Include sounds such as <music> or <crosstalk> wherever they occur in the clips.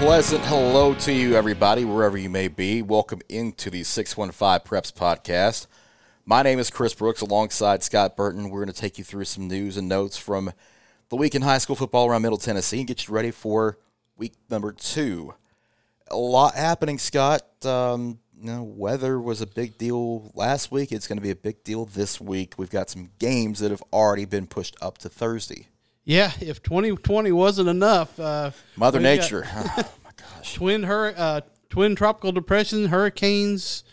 pleasant hello to you, everybody, wherever you may be. Welcome into the 615 Preps podcast. My name is Chris Brooks alongside Scott Burton. We're going to take you through some news and notes from the week in high school football around Middle Tennessee and get you ready for week number two. A lot happening, Scott. Um, you know, weather was a big deal last week. It's going to be a big deal this week. We've got some games that have already been pushed up to Thursday. Yeah, if 2020 wasn't enough, uh, Mother Nature. <laughs> oh, my gosh. twin hur- uh, twin tropical depressions, hurricanes,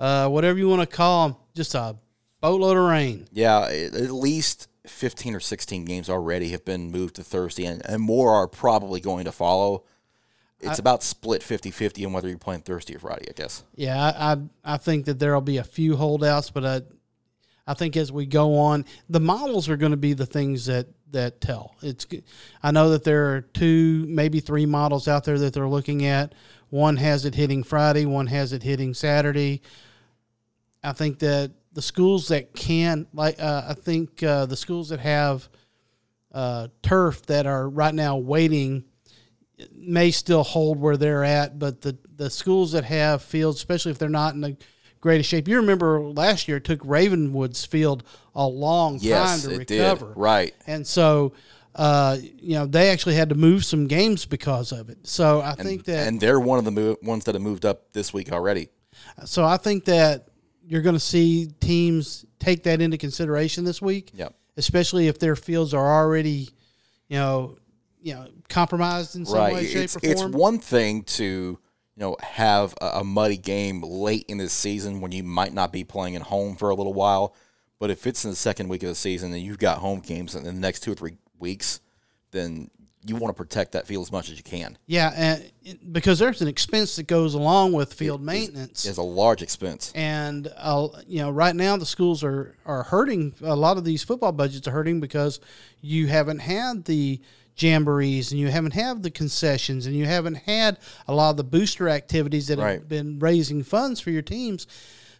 uh, whatever you want to call them, just a boatload of rain. Yeah, at least 15 or 16 games already have been moved to Thursday, and, and more are probably going to follow. It's about split 50 50 on whether you're playing Thursday or Friday, I guess. Yeah, I I, I think that there'll be a few holdouts, but I, I think as we go on, the models are going to be the things that that tell. It's I know that there are two, maybe three models out there that they're looking at. One has it hitting Friday, one has it hitting Saturday. I think that the schools that can, like, uh, I think uh, the schools that have uh, turf that are right now waiting may still hold where they're at, but the the schools that have fields, especially if they're not in the greatest shape, you remember last year it took Ravenwood's field a long Yes, time to it recover, did. Right. and so uh, you know they actually had to move some games because of it. So I think that And they're one of the ones that have moved up this week already. so I think that you're going to see teams take that into consideration this week, Yep. especially if their fields are already, you know, you know, compromised in some Right. way, shape, It's, or it's one thing to you know have a, a muddy game late in the season when you might not be playing at home for a little while, but if it's in the second week of the season and you've got home games in the next two or three weeks, then you want to protect that field as much as you can. Yeah, and because there's an expense that goes along with field maintenance, It's a large expense. and uh, you know, right now the schools are are hurting. A lot of these football budgets are hurting because you haven't had the jamborees and you haven't had the concessions and you haven't had a lot of the booster activities that Right. have been raising funds for your teams.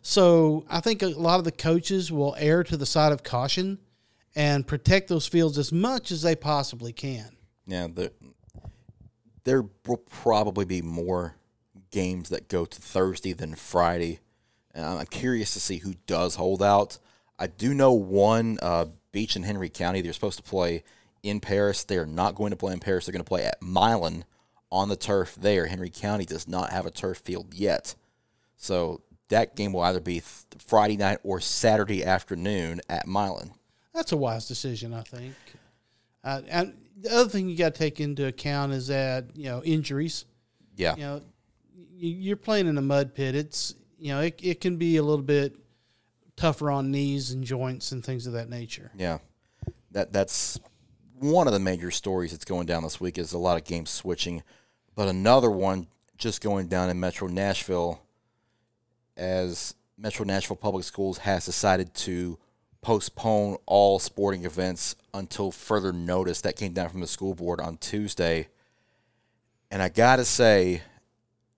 So I think a lot of the coaches will err to the side of caution and protect those fields as much as they possibly can. Yeah, there, there will probably be more games that go to Thursday than Friday. And I'm curious to see who does hold out. I do know one, uh, Beech and Henry County, they're supposed to play in Paris. They are not going to play in Paris. They're going to play at Milan on the turf there. Henry County does not have a turf field yet. So that game will either be th- Friday night or Saturday afternoon at Milan. That's a wise decision, I think. Uh, and the other thing you got to take into account is that you know injuries. Yeah. You know, you- you're playing in a mud pit. It's you know it, it can be a little bit tougher on knees and joints and things of that nature. Yeah, that that's one of the major stories that's going down this week is a lot of games switching, but another one just going down in Metro Nashville, as Metro Nashville Public Schools has decided to postpone all sporting events until further notice. That came down from the school board on Tuesday, and I gotta say,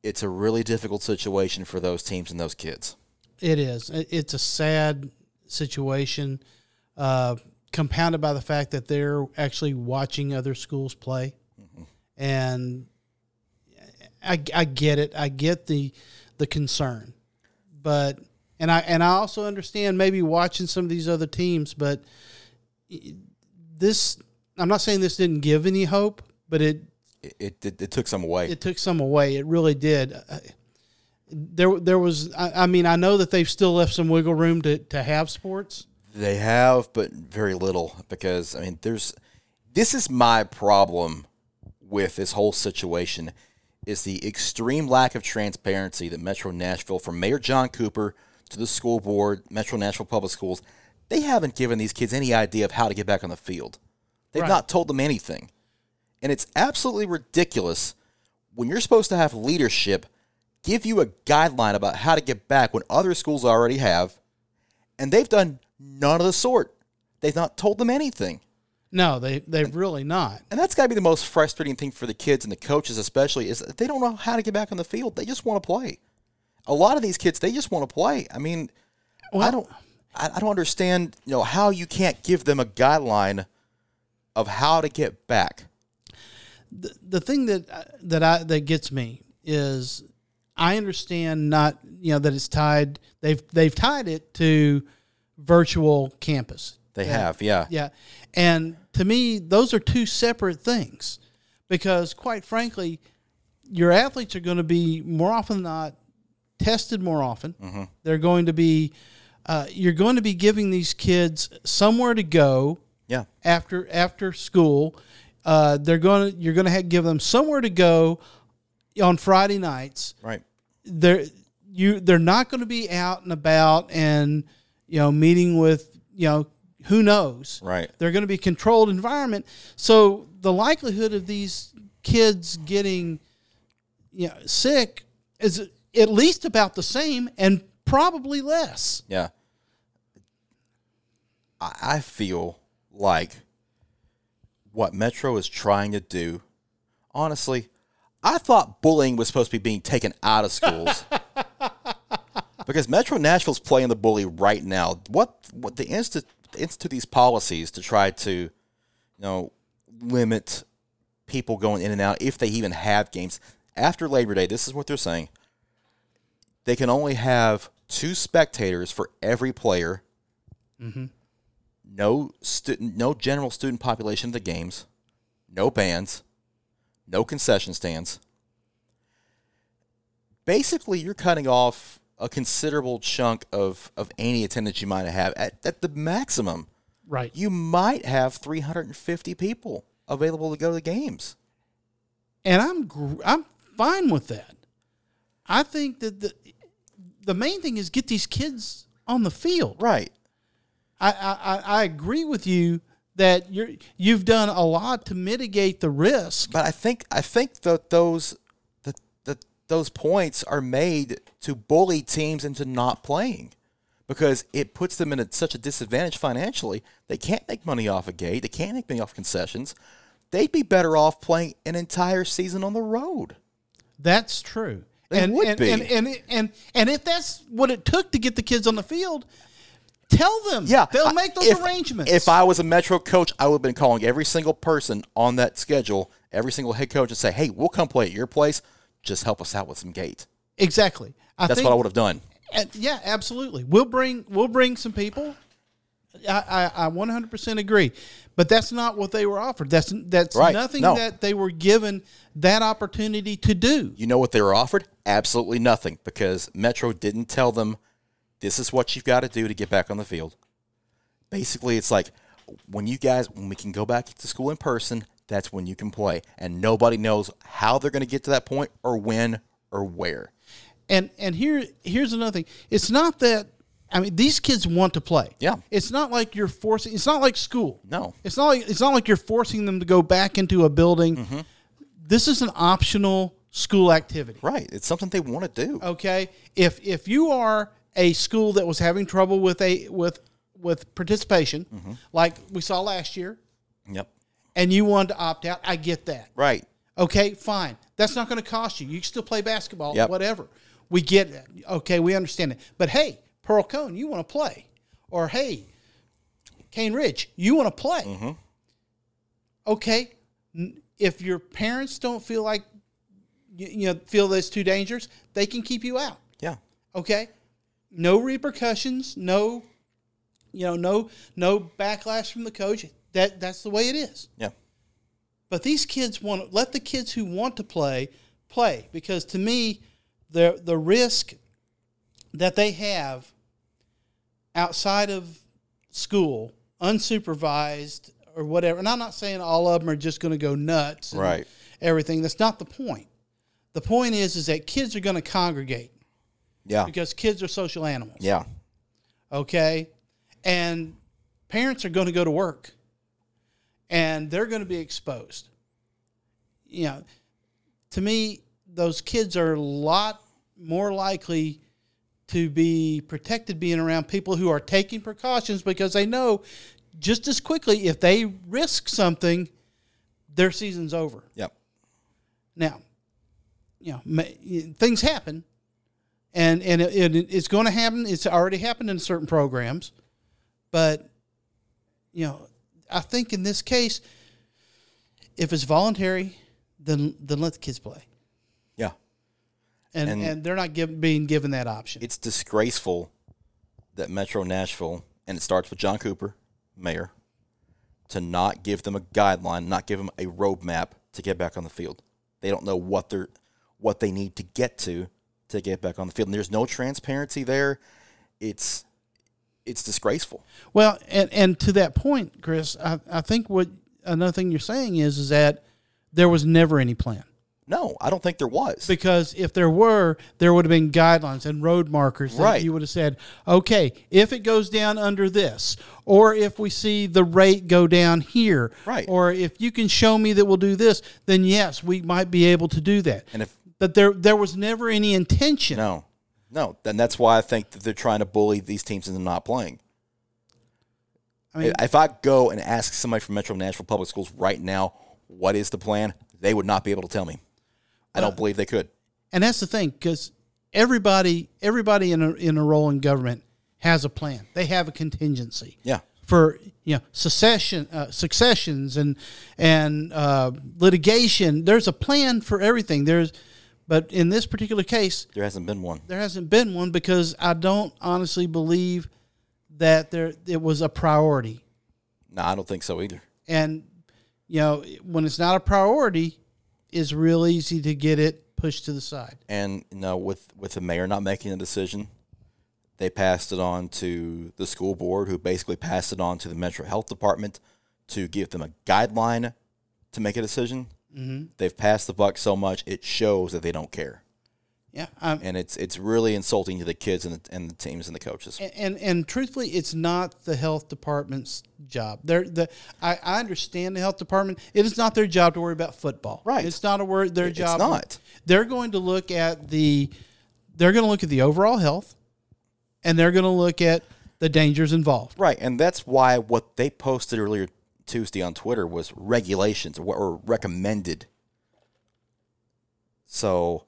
it's a really difficult situation for those teams and those kids. It is. It's a sad situation, uh, compounded by the fact that they're actually watching other schools play, and I, I get it. I get the the concern, but and I and I also understand maybe watching some of these other teams, but this I'm not saying this didn't give any hope, but it It it, it, it took some away. it took some away. It really did. Uh, There, there was. I, I mean, I know that they've still left some wiggle room to, to have sports. They have, but very little because I mean, there's. This is my problem with this whole situation is the extreme lack of transparency that Metro Nashville, from Mayor John Cooper to the school board, Metro Nashville Public Schools, they haven't given these kids any idea of how to get back on the field. They've Right. not told them anything. And it's absolutely ridiculous when you're supposed to have leadership give you a guideline about how to get back when other schools already have, and they've done none of the sort. They've not told them anything. No, they they've really not. And that's got to be the most frustrating thing for the kids and the coaches, especially, is that they don't know how to get back on the field. They just want to play. A lot of these kids, they just want to play. I mean, I don't, I, I don't understand, you know, how you can't give them a guideline of how to get back. the, the thing that uh, that I that gets me is I understand not you know that it's tied they've they've tied it to virtual campus. They have, yeah. Yeah. And to me, those are two separate things because, quite frankly, your athletes are going to be more often than not tested more often. They're going to be, uh, you're going to be giving these kids somewhere to go Yeah. after after school. Uh, they're going to you're going to have, give them somewhere to go on Friday nights Right. they're you they're not going to be out and about and you know meeting with you know who knows Right. they're going to be controlled environment so the likelihood of these kids getting you know sick is at least about the same and probably less Yeah. I, I feel like what Metro is trying to do, honestly, I thought bullying was supposed to be being taken out of schools. <laughs> because Metro Nashville's playing the bully right now. What what the institute institute these policies to try to, you know, limit people going in and out if they even have games after Labor Day. This is what they're saying. They can only have two spectators for every player. Mm-hmm. No student, no general student population of the games. No bands. No concession stands. Basically, you're cutting off a considerable chunk of, of any attendance you might have. At, at the maximum, right you might have 350 people available to go to the games. and I'm gr- I'm fine with that. I think that the the main thing is get these kids on the field. Right. I, I, I- agree with you that you're you've done a lot to mitigate the risk. But I think I think that those those points are made to bully teams into not playing because it puts them in a, such a disadvantage financially. They can't make money off a gate. They can't make money off concessions. They'd be better off playing an entire season on the road. That's true. They and, would and, be. And, and and and if that's what it took to get the kids on the field, tell them. Yeah, they'll make those if- arrangements. If I was a Metro coach, I would have been calling every single person on that schedule, every single head coach, and say, "Hey, we'll come play at your place. Just help us out with some gate." exactly, I That's think, what I would have done. and yeah, absolutely. We'll bring we'll bring some people. I, I, I 100% agree, but that's not what they were offered. That's that's Right. nothing No. that they were given that opportunity to do. You know what they were offered? Absolutely nothing because Metro didn't tell them this is what you've got to do to get back on the field. Basically, it's like when you guys when we can go back to school in person, that's when you can play, and nobody knows how they're going to get to that point or when or where. And and here here's another thing. It's not that I mean these kids want to play. Yeah. It's not like you're forcing. It's not like school. No. It's not like it's not like you're forcing them to go back into a building. Mm-hmm. This is an optional school activity. Right? It's something they want to do. Okay. If if you are a school that was having trouble with a with with participation, Mm-hmm. like we saw last year, Yep. And you wanted to opt out, I get that. Right. Okay, fine. That's not going to cost you. You can still play basketball, Yep. whatever. We get it. Okay, we understand it. But hey, Pearl-Cohn, you want to play. Or hey, Cane Ridge, you want to play. Mm-hmm. Okay, if your parents don't feel like, you, you know, feel that it's too dangerous, they can keep you out. Yeah. Okay, no repercussions, no, you know, no no backlash from the coach. That that's the way it is. Yeah. But these kids want to let the kids who want to play play because to me, the the risk that they have outside of school, unsupervised or whatever, and I'm not saying all of them are just going to go nuts, and Right. Everything. That's not the point. The point is, is that kids are going to congregate Yeah. because kids are social animals. Yeah. Okay, and parents are going to go to work, and they're going to be exposed. You know, to me, those kids are a lot more likely to be protected being around people who are taking precautions because they know just as quickly if they risk something, their season's over. Yep. Now, you know, things happen, and and it, it, it's going to happen. It's already happened in certain programs, but you know, I think in this case, if it's voluntary, then then let the kids play. Yeah. And And- and, they're not giv being given that option. It's disgraceful that Metro Nashville, and it starts with John Cooper, mayor, to not give them a guideline, not give them a roadmap to get back on the field. They don't know what they're what they need to get to to get back on the field. And there's no transparency there. It's it's disgraceful. Well, and and to that point, Chris, I, I think what another thing you're saying is is that there was never any plan No, I don't think there was. because if there were, there would have been guidelines and road markers that Right. you would have said, okay, if it goes down under this, or if we see the rate go down here, Right. or if you can show me that we'll do this, then yes, we might be able to do that. And if But there there was never any intention. no, no, then that's why I think that they're trying to bully these teams into not playing. I mean, if I go and ask somebody from Metro Nashville Public Schools right now what is the plan, they would not be able to tell me. I don't believe they could. And that's the thing, because everybody, everybody in a in a role in government has a plan. They have a contingency Yeah, for you know succession, uh, successions, and and uh, litigation. There's a plan for everything. There's, but in this particular case, there hasn't been one. there hasn't been one because I don't honestly believe that there it was a priority. No, I don't think so either. And you know, when it's not a priority, it's real easy to get it pushed to the side. And you know, with with the mayor not making a decision, they passed it on to the school board, who basically passed it on to the Metro Health Department to give them a guideline to make a decision. Mm-hmm. They've passed the buck so much it shows that they don't care, Yeah, um, and it's it's really insulting to the kids and the, and the teams and the coaches. and, and and truthfully, it's not the health department's job. They're the I, I understand the health department. It is not their job to worry about football. Right. It's not a word their It's job. not. They're going to look at the they're going to look at the overall health, and they're going to look at the dangers involved. Right, and that's why what they posted earlier Tuesday on Twitter was regulations or what were recommended. So,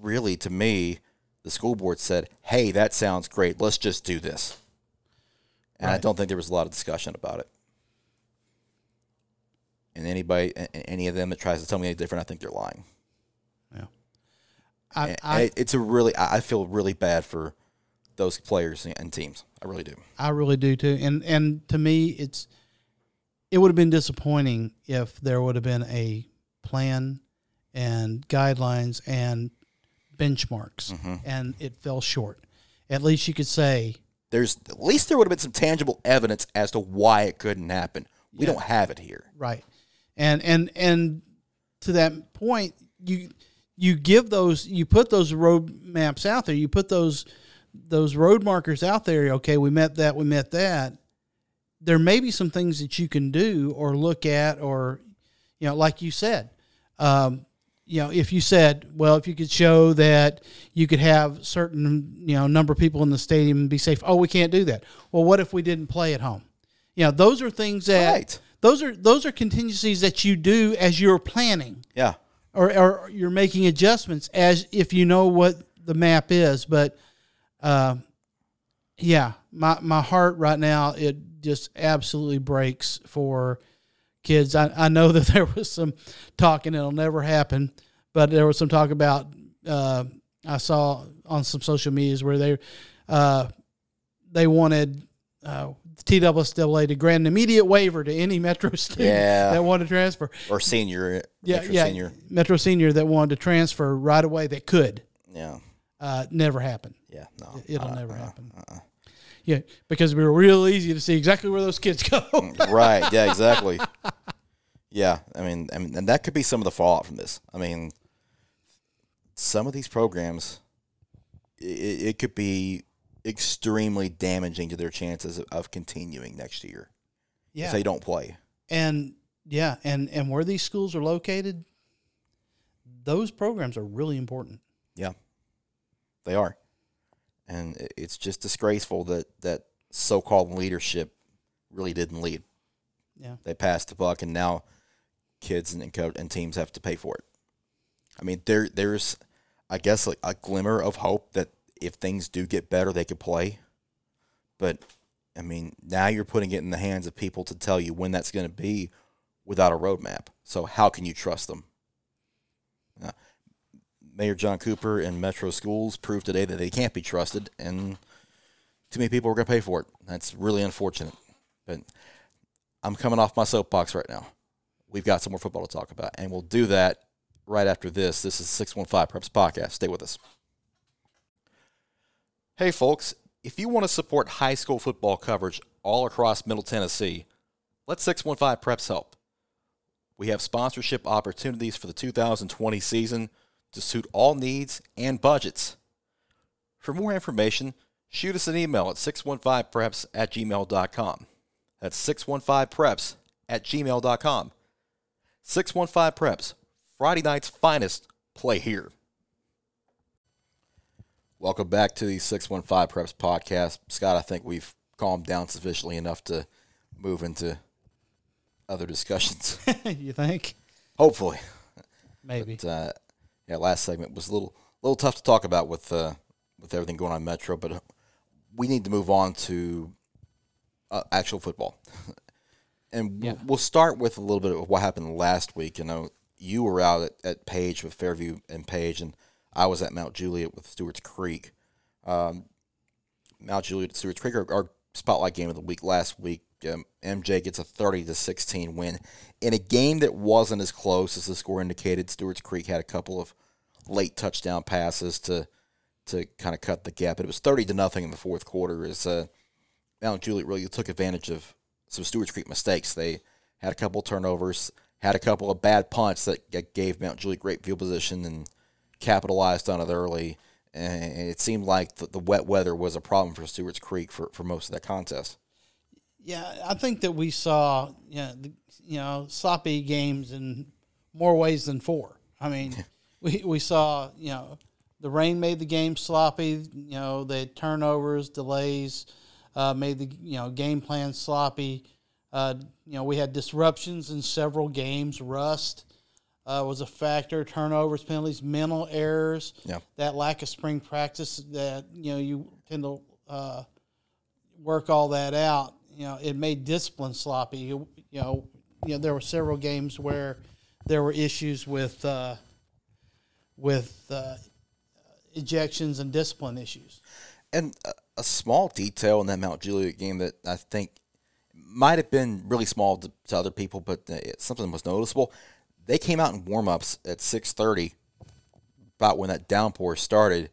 really, to me, the school board said, "Hey, that sounds great. Let's just do this." And I don't think there was a lot of discussion about it. And anybody, any of them that tries to tell me any different, I think they're lying. Yeah. I, I, it's a really, I feel really bad for those players and teams. I really do. I really do too. And and to me, it's it would have been disappointing if there would have been a plan and guidelines and benchmarks, mm-hmm. and it fell short. At least you could say, there's at least there would have been some tangible evidence as to why it couldn't happen. We Yeah. don't have it here. right, and and and to that point, you you give those you put those road maps out there. You put those those road markers out there. Okay, we met that. We met that. There may be some things that you can do or look at, or you know, like you said, um, you know, if you said, well, if you could show that you could have certain you know number of people in the stadium and be safe. Oh, we can't do that. Well, what if we didn't play at home? You know, those are things that Right. those are those are contingencies that you do as you're planning Yeah. or, or you're making adjustments as if you know what the map is. But uh, yeah, my my heart right now it just absolutely breaks for kids. I, I know <laughs> that there was some talk and it'll never happen, but there was some talk about uh, I saw on some social medias where they uh, they wanted. Uh, TSSAA to grant an immediate waiver to any Metro <laughs> student Yeah. that wanted to transfer Or senior. yeah, Metro yeah, Senior. Metro Senior that wanted to transfer right away that could. Yeah. Uh, never happen. Yeah. No. It'll Uh, never uh, happen. Yeah, because we were real easy to see exactly where those kids <laughs> go. right. Yeah. Exactly. <laughs> yeah. I mean, I mean, and that could be some of the fallout from this. I mean, some of these programs, it, it could be extremely damaging to their chances of, of continuing next year yeah, if they don't play. and yeah, and and where these schools are located, those programs are really important. Yeah, they are, and it's just disgraceful that that so-called leadership really didn't lead. Yeah. they passed the buck, and now kids and and, teams have to pay for it. I mean, there there's, I guess, like a glimmer of hope that if things do get better, they could play. But I mean, now you're putting it in the hands of people to tell you when that's going to be, without a roadmap. So how can you trust them? Uh, Mayor John Cooper and Metro Schools proved today that they can't be trusted, and too many people are going to pay for it. That's really unfortunate. But I'm coming off my soapbox right now. We've got some more football to talk about, and we'll do that right after this. This is 615 Preps Podcast. Stay with us. Hey, folks, if you want to support high school football coverage all across Middle Tennessee, let 615 Preps help. We have sponsorship opportunities for the 2020 season to suit all needs and budgets. For more information, shoot us an email at 615preps at gmail.com. That's 615preps at gmail.com. 615 Preps, Friday night's finest, play here. Welcome back to the 615 Preps podcast. Scott, I think we've calmed down sufficiently enough to move into other discussions. <laughs> you think? Hopefully. Maybe. But, uh, yeah, last segment was a little little tough to talk about with uh, with everything going on Metro, but we need to move on to uh, actual football. <laughs> and Yeah. we'll start with a little bit of what happened last week. You know, you were out at, at Page with Fairview and Page, and I was at Mount Juliet with Stewart's Creek. Um, Mount Juliet, Stewart's Creek, our, our spotlight game of the week last week. MJ gets a thirty to sixteen win in a game that wasn't as close as the score indicated. Stewart's Creek had a couple of late touchdown passes to to kind of cut the gap, but it was thirty to nothing in the fourth quarter. As uh, Mount Juliet really took advantage of some Stewart's Creek mistakes. They had a couple turnovers, had a couple of bad punts that that gave Mount Juliet great field position and capitalized on it early. And it seemed like the, the wet weather was a problem for Stewart's Creek for, for most of that contest. Yeah, I think that we saw you know, the, you know sloppy games in more ways than four. I mean, <laughs> we we saw you know the rain made the game sloppy. You know, had turnovers, delays, uh, made the you know game plan sloppy. Uh, you know, we had disruptions in several games. Rust uh, was a factor. Turnovers, penalties, mental errors. Yeah. That lack of spring practice that you know you tend to uh, work all that out. You know, it made discipline sloppy. You, you know, you know there were several games where there were issues with uh, with uh, ejections and discipline issues. And a, a small detail in that Mount Juliet game that I think might have been really small to, to other people, but uh, it, something was noticeable. They came out in warm-ups at 6:30, about when that downpour started.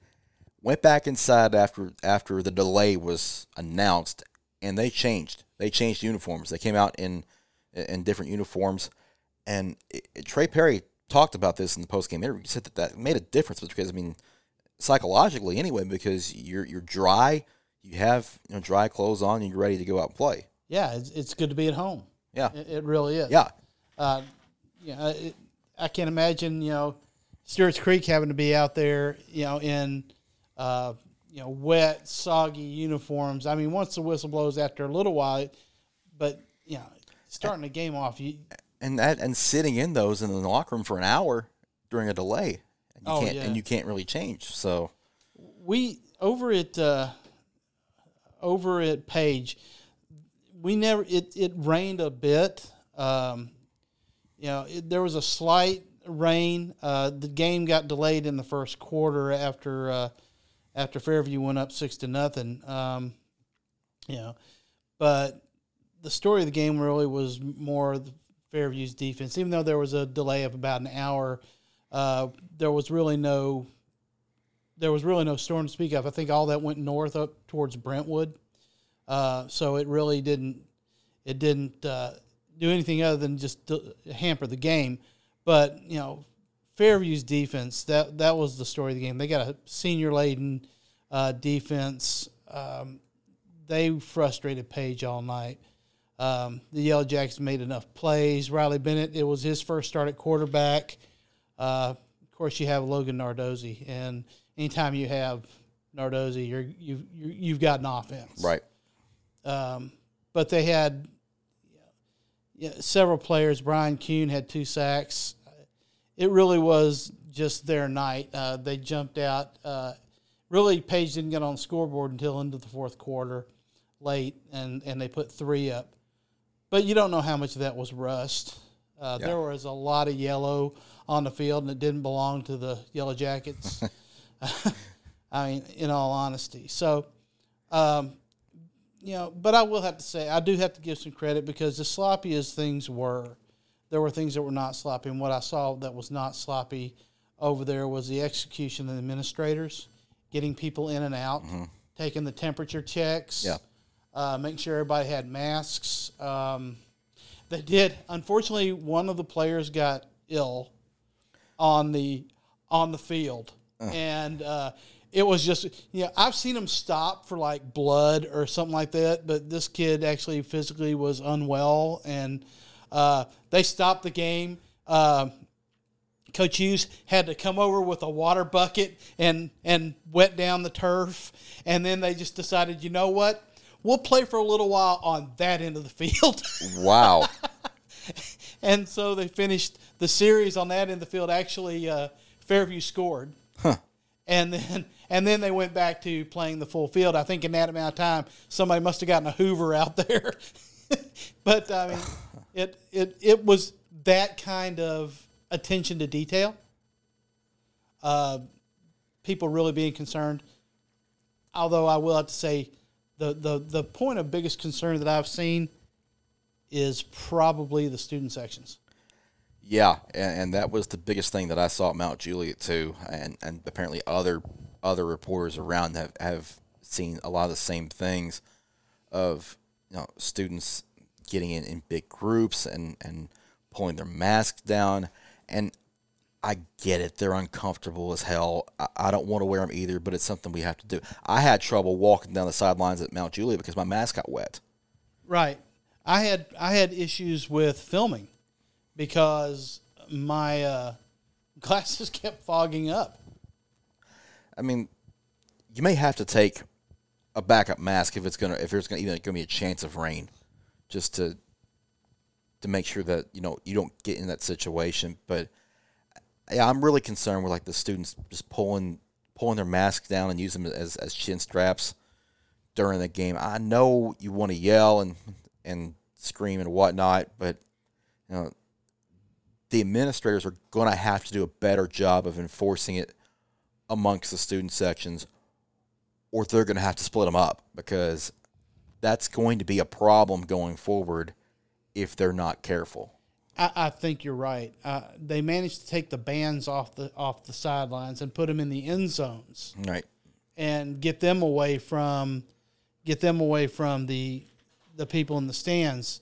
Went back inside after after the delay was announced, and they changed. They changed uniforms. They came out in in different uniforms, and it, it- Trey Perry talked about this in the post-game interview. He said that that made a difference because I mean, psychologically anyway, because you're you're dry, you have you know dry clothes on, and you're ready to go out and play. Yeah, it's, it's good to be at home. Yeah, It, it really is. yeah, uh, you know, it, I can't imagine, you know, Stewart's Creek having to be out there, you know, in, uh, you know, wet, soggy uniforms. I mean, once the whistle blows after a little while, but, you know, starting the game off, you, and that and sitting in those in the locker room for an hour during a delay, and you Oh, can't yeah. and you can't really change. So we, over at, uh, over at Page, we never, it, it rained a bit. Um, you know, it, there was a slight rain. Uh, the game got delayed in the first quarter after uh, after Fairview went up six to nothing. Um, you know, but the story of the game really was more Fairview's defense. Even though there was a delay of about an hour, uh, there was really no there was really no storm to speak of. I think all that went north up towards Brentwood, uh, so it really didn't it didn't uh, do anything other than just hamper the game. But you know, Fairview's defense that that was the story of the game. They got a senior laden uh, defense. Um, they frustrated Page all night. Um, the Yellow Jackets made enough plays. Riley Bennett, it was his first start at quarterback. Uh, of course, you have Logan Nardozzi, and anytime you have Nardozzi, you're you you you've got an offense, right, um, but they had yeah, several players. Brian Kuhn had two sacks. It really was just their night. Uh, they jumped out. Uh, really, Page didn't get on the scoreboard until into the fourth quarter, late, and and they put three up. But you don't know how much of that was rust. Uh, There was a lot of yellow on the field, and it didn't belong to the Yellow Jackets. <laughs> <laughs> I mean, in all honesty. So, um, you know, but I will have to say, I do have to give some credit because as sloppy as things were, there were things that were not sloppy. And what I saw that was not sloppy over there was the execution of the administrators, getting people in and out, taking the temperature checks, Yeah. uh, making sure everybody had masks. Um, they did. Unfortunately, one of the players got ill on the on the field, and uh, it was just you know I've seen him stop for like blood or something like that, but this kid actually physically was unwell, and uh, they stopped the game. Uh, Coach Hughes had to come over with a water bucket and and wet down the turf, and then they just decided, you know what, we'll play for a little while on that end of the field. <laughs> Wow. and so they finished the series on that end of the field. Actually, uh, Fairview scored, huh. and then and then they went back to playing the full field. I think in that amount of time, somebody must have gotten a Hoover out there. <laughs> but I mean, it it it was that kind of attention to detail. Uh, people really being concerned. Although I will have to say, the the the point of biggest concern that I've seen is probably the student sections. Yeah, and, and that was the biggest thing that I saw at Mount Juliet too, and and apparently other other reporters around have have seen a lot of the same things, of you know students getting in in big groups and and pulling their masks down, and I get it, they're uncomfortable as hell. I, I don't want to wear them either, but it's something we have to do. I had trouble walking down the sidelines at Mount Juliet because my mask got wet. Right. I had I had issues with filming because my uh, <laughs> glasses kept fogging up. I mean, you may have to take a backup mask if it's gonna if there's gonna even gonna be a chance of rain, just to to make sure that you know you don't get in that situation. But yeah, I'm really concerned with like the students just pulling pulling their masks down and use them as as chin straps during the game. I know you want to yell and and scream and whatnot, but you know the administrators are going to have to do a better job of enforcing it amongst the student sections, or they're going to have to split them up because that's going to be a problem going forward if they're not careful. I, I think you're right. Uh, they managed to take the bands off the off the sidelines and put them in the end zones Right. and get them away from get them away from the the people in the stands.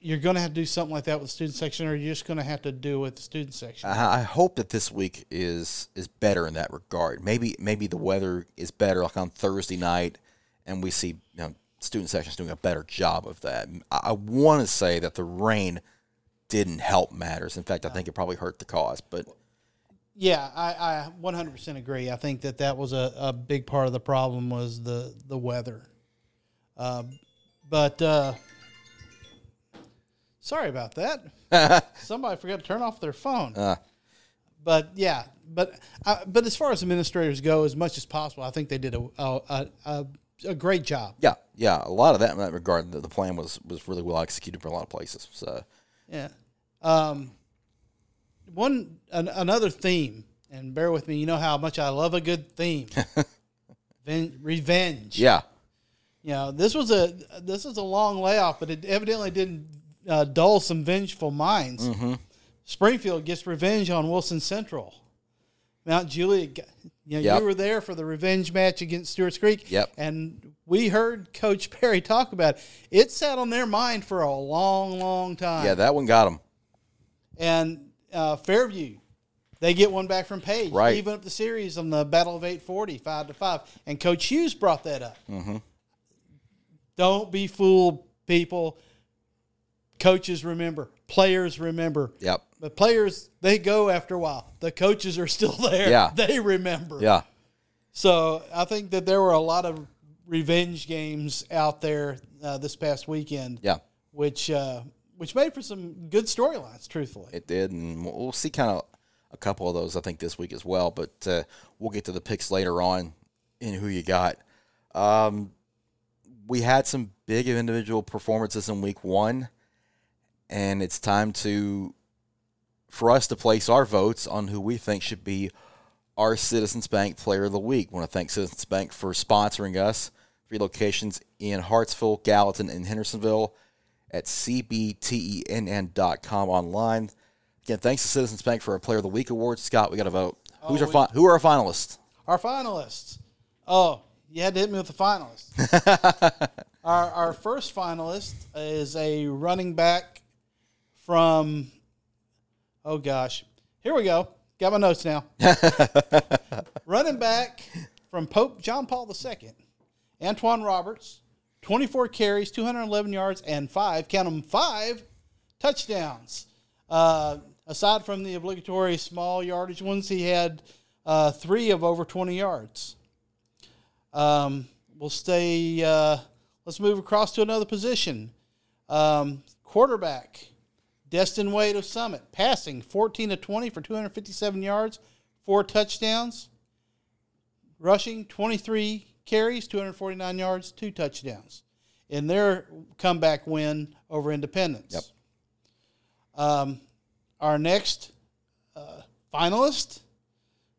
You're going to have to do something like that with the student section, or you're just going to have to do it with the student section. I I hope that this week is is better in that regard. Maybe maybe the weather is better, like on Thursday night, and we see you know student sections doing a better job of that. I, want to say that the rain didn't help matters. In fact, I think it probably hurt the cause. But Yeah, I, I 100% agree. I think that that was a, a big part of the problem was the the weather. Um, but uh, sorry about that. <laughs> Somebody forgot to turn off their phone. Uh. but yeah, but uh, but as far as administrators go, as much as possible, I think they did a a, a, a great job. yeah, yeah, a lot of that in that regard, the, the plan was was really well executed for a lot of places. So Yeah. Um, one an, another theme, and bear with me. You know how much I love a good theme. <laughs> Ven- revenge. yeah, You know, this was a this is a long layoff, but it evidently didn't uh, dull some vengeful minds. Mm-hmm. Springfield gets revenge on Wilson Central. Mount Juliet, got- you know, Yep. you were there for the revenge match against Stewart's Creek. Yep. And we heard Coach Perry talk about it. It sat on their mind for a long, long time. yeah, that one got them. And uh, Fairview, they get one back from Page. Right. Even up the series on the Battle of 840, 5 to 5. And Coach Hughes brought that up. Mm-hmm. Don't be fooled, people. Coaches remember, players remember. Yep. But players, they go after a while. The coaches are <laughs> still there. Yeah. They remember. Yeah. So I think that there were a lot of revenge games out there uh, this past weekend, Yeah. which uh, which made for some good storylines, truthfully. It did, and we'll we'll see kind of a couple of those I think this week as well. But uh, we'll get to the picks later on in who you got. Um, we had some big individual performances in week one, and it's time to for us to place our votes on who we think should be our Citizens Bank Player of the Week. I want to thank Citizens Bank for sponsoring us. Three locations in Hartsville, Gallatin, and Hendersonville at cbtenn.com online. Again, thanks to Citizens Bank for our Player of the Week award. Scott, we got to vote. Who's our oh, we- fi- who are our finalists? Our finalists. Oh, you had to hit me with the finalists. <laughs> our, our first finalist is a running back from, oh gosh, here we go. Got my notes now. <laughs> running back from Pope John Paul II, Antoine Roberts, 24 carries, 211 yards, and five, count them, five touchdowns. Uh, aside from the obligatory small yardage ones, he had uh, three of over 20 yards. Um, we'll stay, uh, let's move across to another position. Um, quarterback, Destin Wade of Summit, passing 14 to 20 for 257 yards, four touchdowns. Rushing 23 carries, 249 yards, two touchdowns in their comeback win over Independence. Yep. Um, our next uh, finalist,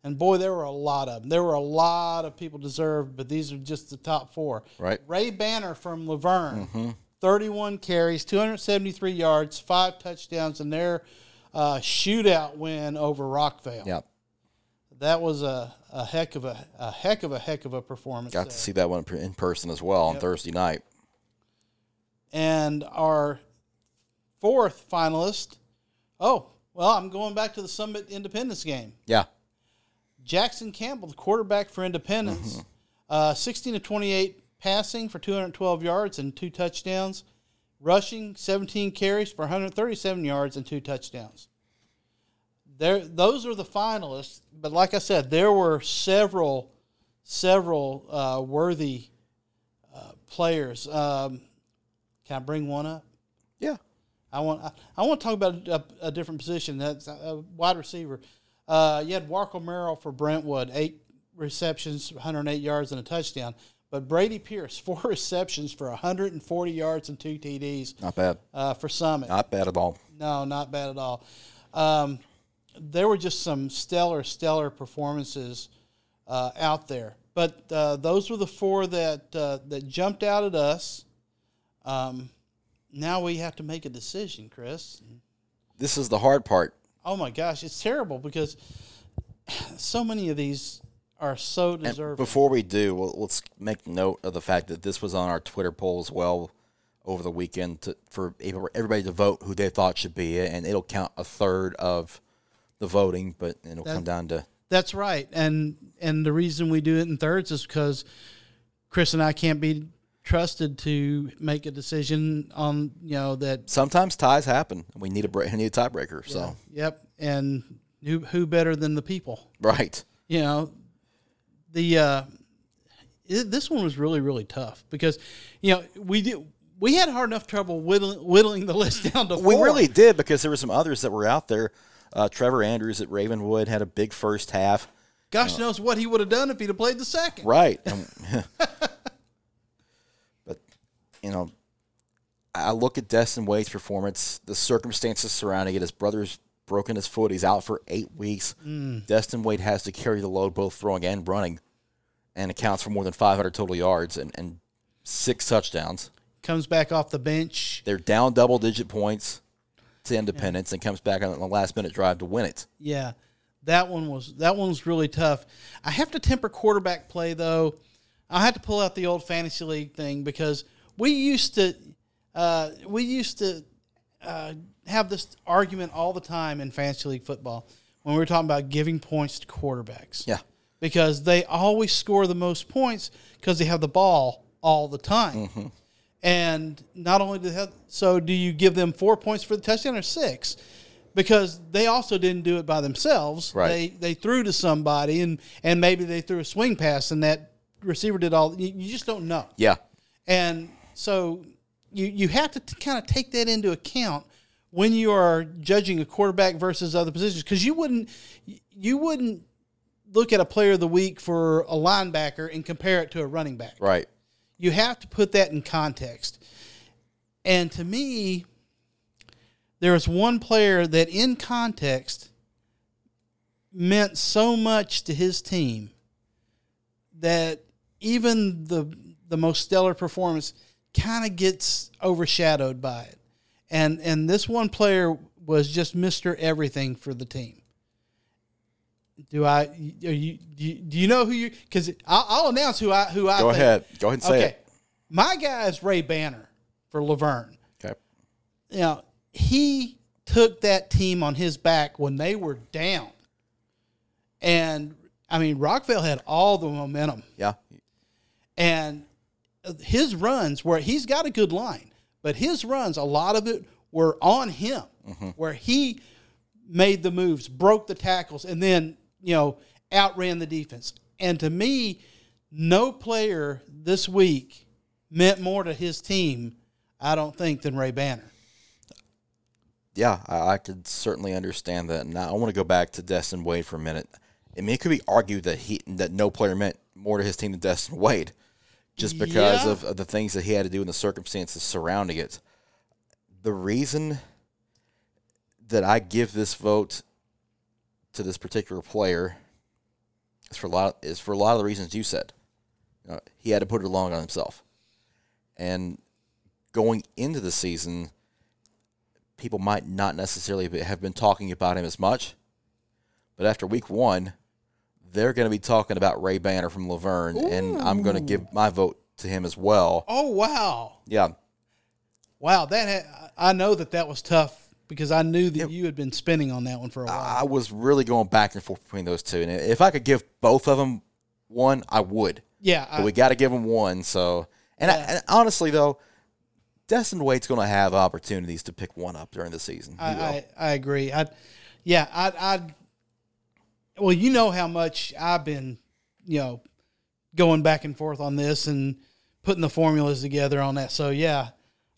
and boy, there were a lot of them. There were a lot of people deserved, but these are just the top four. Right. Ray Banner from La Vergne, 31 carries, 273 yards, five touchdowns in their uh, shootout win over Rockvale. Yep. That was a, a heck of a, a heck of a heck of a performance. Got there. to see that one in person as well on Thursday night. And our fourth finalist, oh, well, I'm going back to the Summit Independence game. Yeah. Jackson Campbell, the quarterback for Independence, uh, 16 to 28 passing for 212 yards and two touchdowns, rushing 17 carries for 137 yards and two touchdowns. There, those are the finalists. But like I said, there were several, several uh, worthy uh, players. Um, can I bring one up? Yeah. I want I, I want to talk about a, a different position. That's a wide receiver. Uh, you had Warco Merrill for Brentwood, eight receptions, 108 yards, and a touchdown. But Brady Pierce, <laughs> four receptions for 140 yards and two TDs Not bad. uh, for Summit. Not bad at all. No, not bad at all. Um, there were just some stellar, stellar performances uh, out there. But uh, those were the four that uh, that jumped out at us. Um, now we have to make a decision, Chris. This is the hard part. Oh my gosh, it's terrible because <sighs> so many of these are so And before we do, well, let's make note of the fact that this was on our Twitter poll as well over the weekend to, for everybody to vote who they thought should be it, and it'll count a third of the voting, but it'll come down to That's right, and and the reason we do it in thirds is because Chris and I can't be trusted to make a decision on you know that. sometimes ties happen. and We need a break, we need a tiebreaker. So Yep, and who who better than the people? right, You know, the uh, it, this one was really really tough because you know we did we had hard enough trouble whittling, whittling the list down to we four. really did because there were some others that were out there. Uh, Trevor Andrews at Ravenwood had a big first half. Gosh knows what he would have done if he'd have played the second. Right. And- <laughs> <laughs> but, you know, I look at Destin Wade's performance, the circumstances surrounding it. His brother's broken his foot. He's out for eight weeks. Destin Wade has to carry the load both throwing and running and accounts for more than 500 total yards and, and six touchdowns. Comes back off the bench. They're down double digit points to Independence and comes back on the last minute drive to win it. Yeah, that one was that one was really tough. I have to temper quarterback play though. I had to pull out the old fantasy league thing because we used to uh, we used to uh, have this argument all the time in fantasy league football when we were talking about giving points to quarterbacks. Yeah. Because they always score the most points because they have the ball all the time. Mm-hmm. And not only do they have, so do you give them four points for the touchdown or six? Because they also didn't do it by themselves. Right. They they threw to somebody and and maybe they threw a swing pass and that receiver did all. You, you just don't know. Yeah. And so you you have to t- kind of take that into account when you are judging a quarterback versus other positions because you wouldn't you wouldn't look at a player of the week for a linebacker and compare it to a running back. Right. You have to put that in context. And to me, there was one player that, in context, meant so much to his team that even the the most stellar performance kind of gets overshadowed by it. And and this one player was just Mr. Everything for the team. Do I? Are you? Do you, do you know who you? Because I'll, I'll, announce who I who I. Go think. ahead. Go ahead and say okay. it. My guy is Ray Banner for La Vergne. Okay. You know, he took that team on his back when they were down, and I mean Rockvale had all the momentum. Yeah. And his runs where he's got a good line, but his runs, a lot of it were on him, mm-hmm. where he made the moves, broke the tackles, and then, you know, outran the defense. And to me, no player this week meant more to his team, I don't think, than Ray Banner. Yeah, I, I could certainly understand that. Now I want to go back to Destin Wade for a minute. I mean, it could be argued that he that no player meant more to his team than Destin Wade just because yeah. of, of, the things that he had to do and the circumstances surrounding it. The reason that I give this vote to this particular player is for a lot is for a lot of the reasons you said. You know, he had to put it along on himself, and going into the season, people might not necessarily have been talking about him as much, but after week one they're going to be talking about Ray Banner from La Vergne, Ooh. and I'm going to give my vote to him as well. Oh wow! Yeah, wow. That ha- I know that that was tough because I knew that it, you had been spinning on that one for a while. I was really going back and forth between those two, and if I could give both of them one, I would. Yeah, I, we got to give them one. So, and, yeah. I, and honestly though, Destin Wade's going to have opportunities to pick one up during the season. I, I, I agree. I, yeah, I, I well, you know how much I've been, you know, going back and forth on this and putting the formulas together on that. So yeah,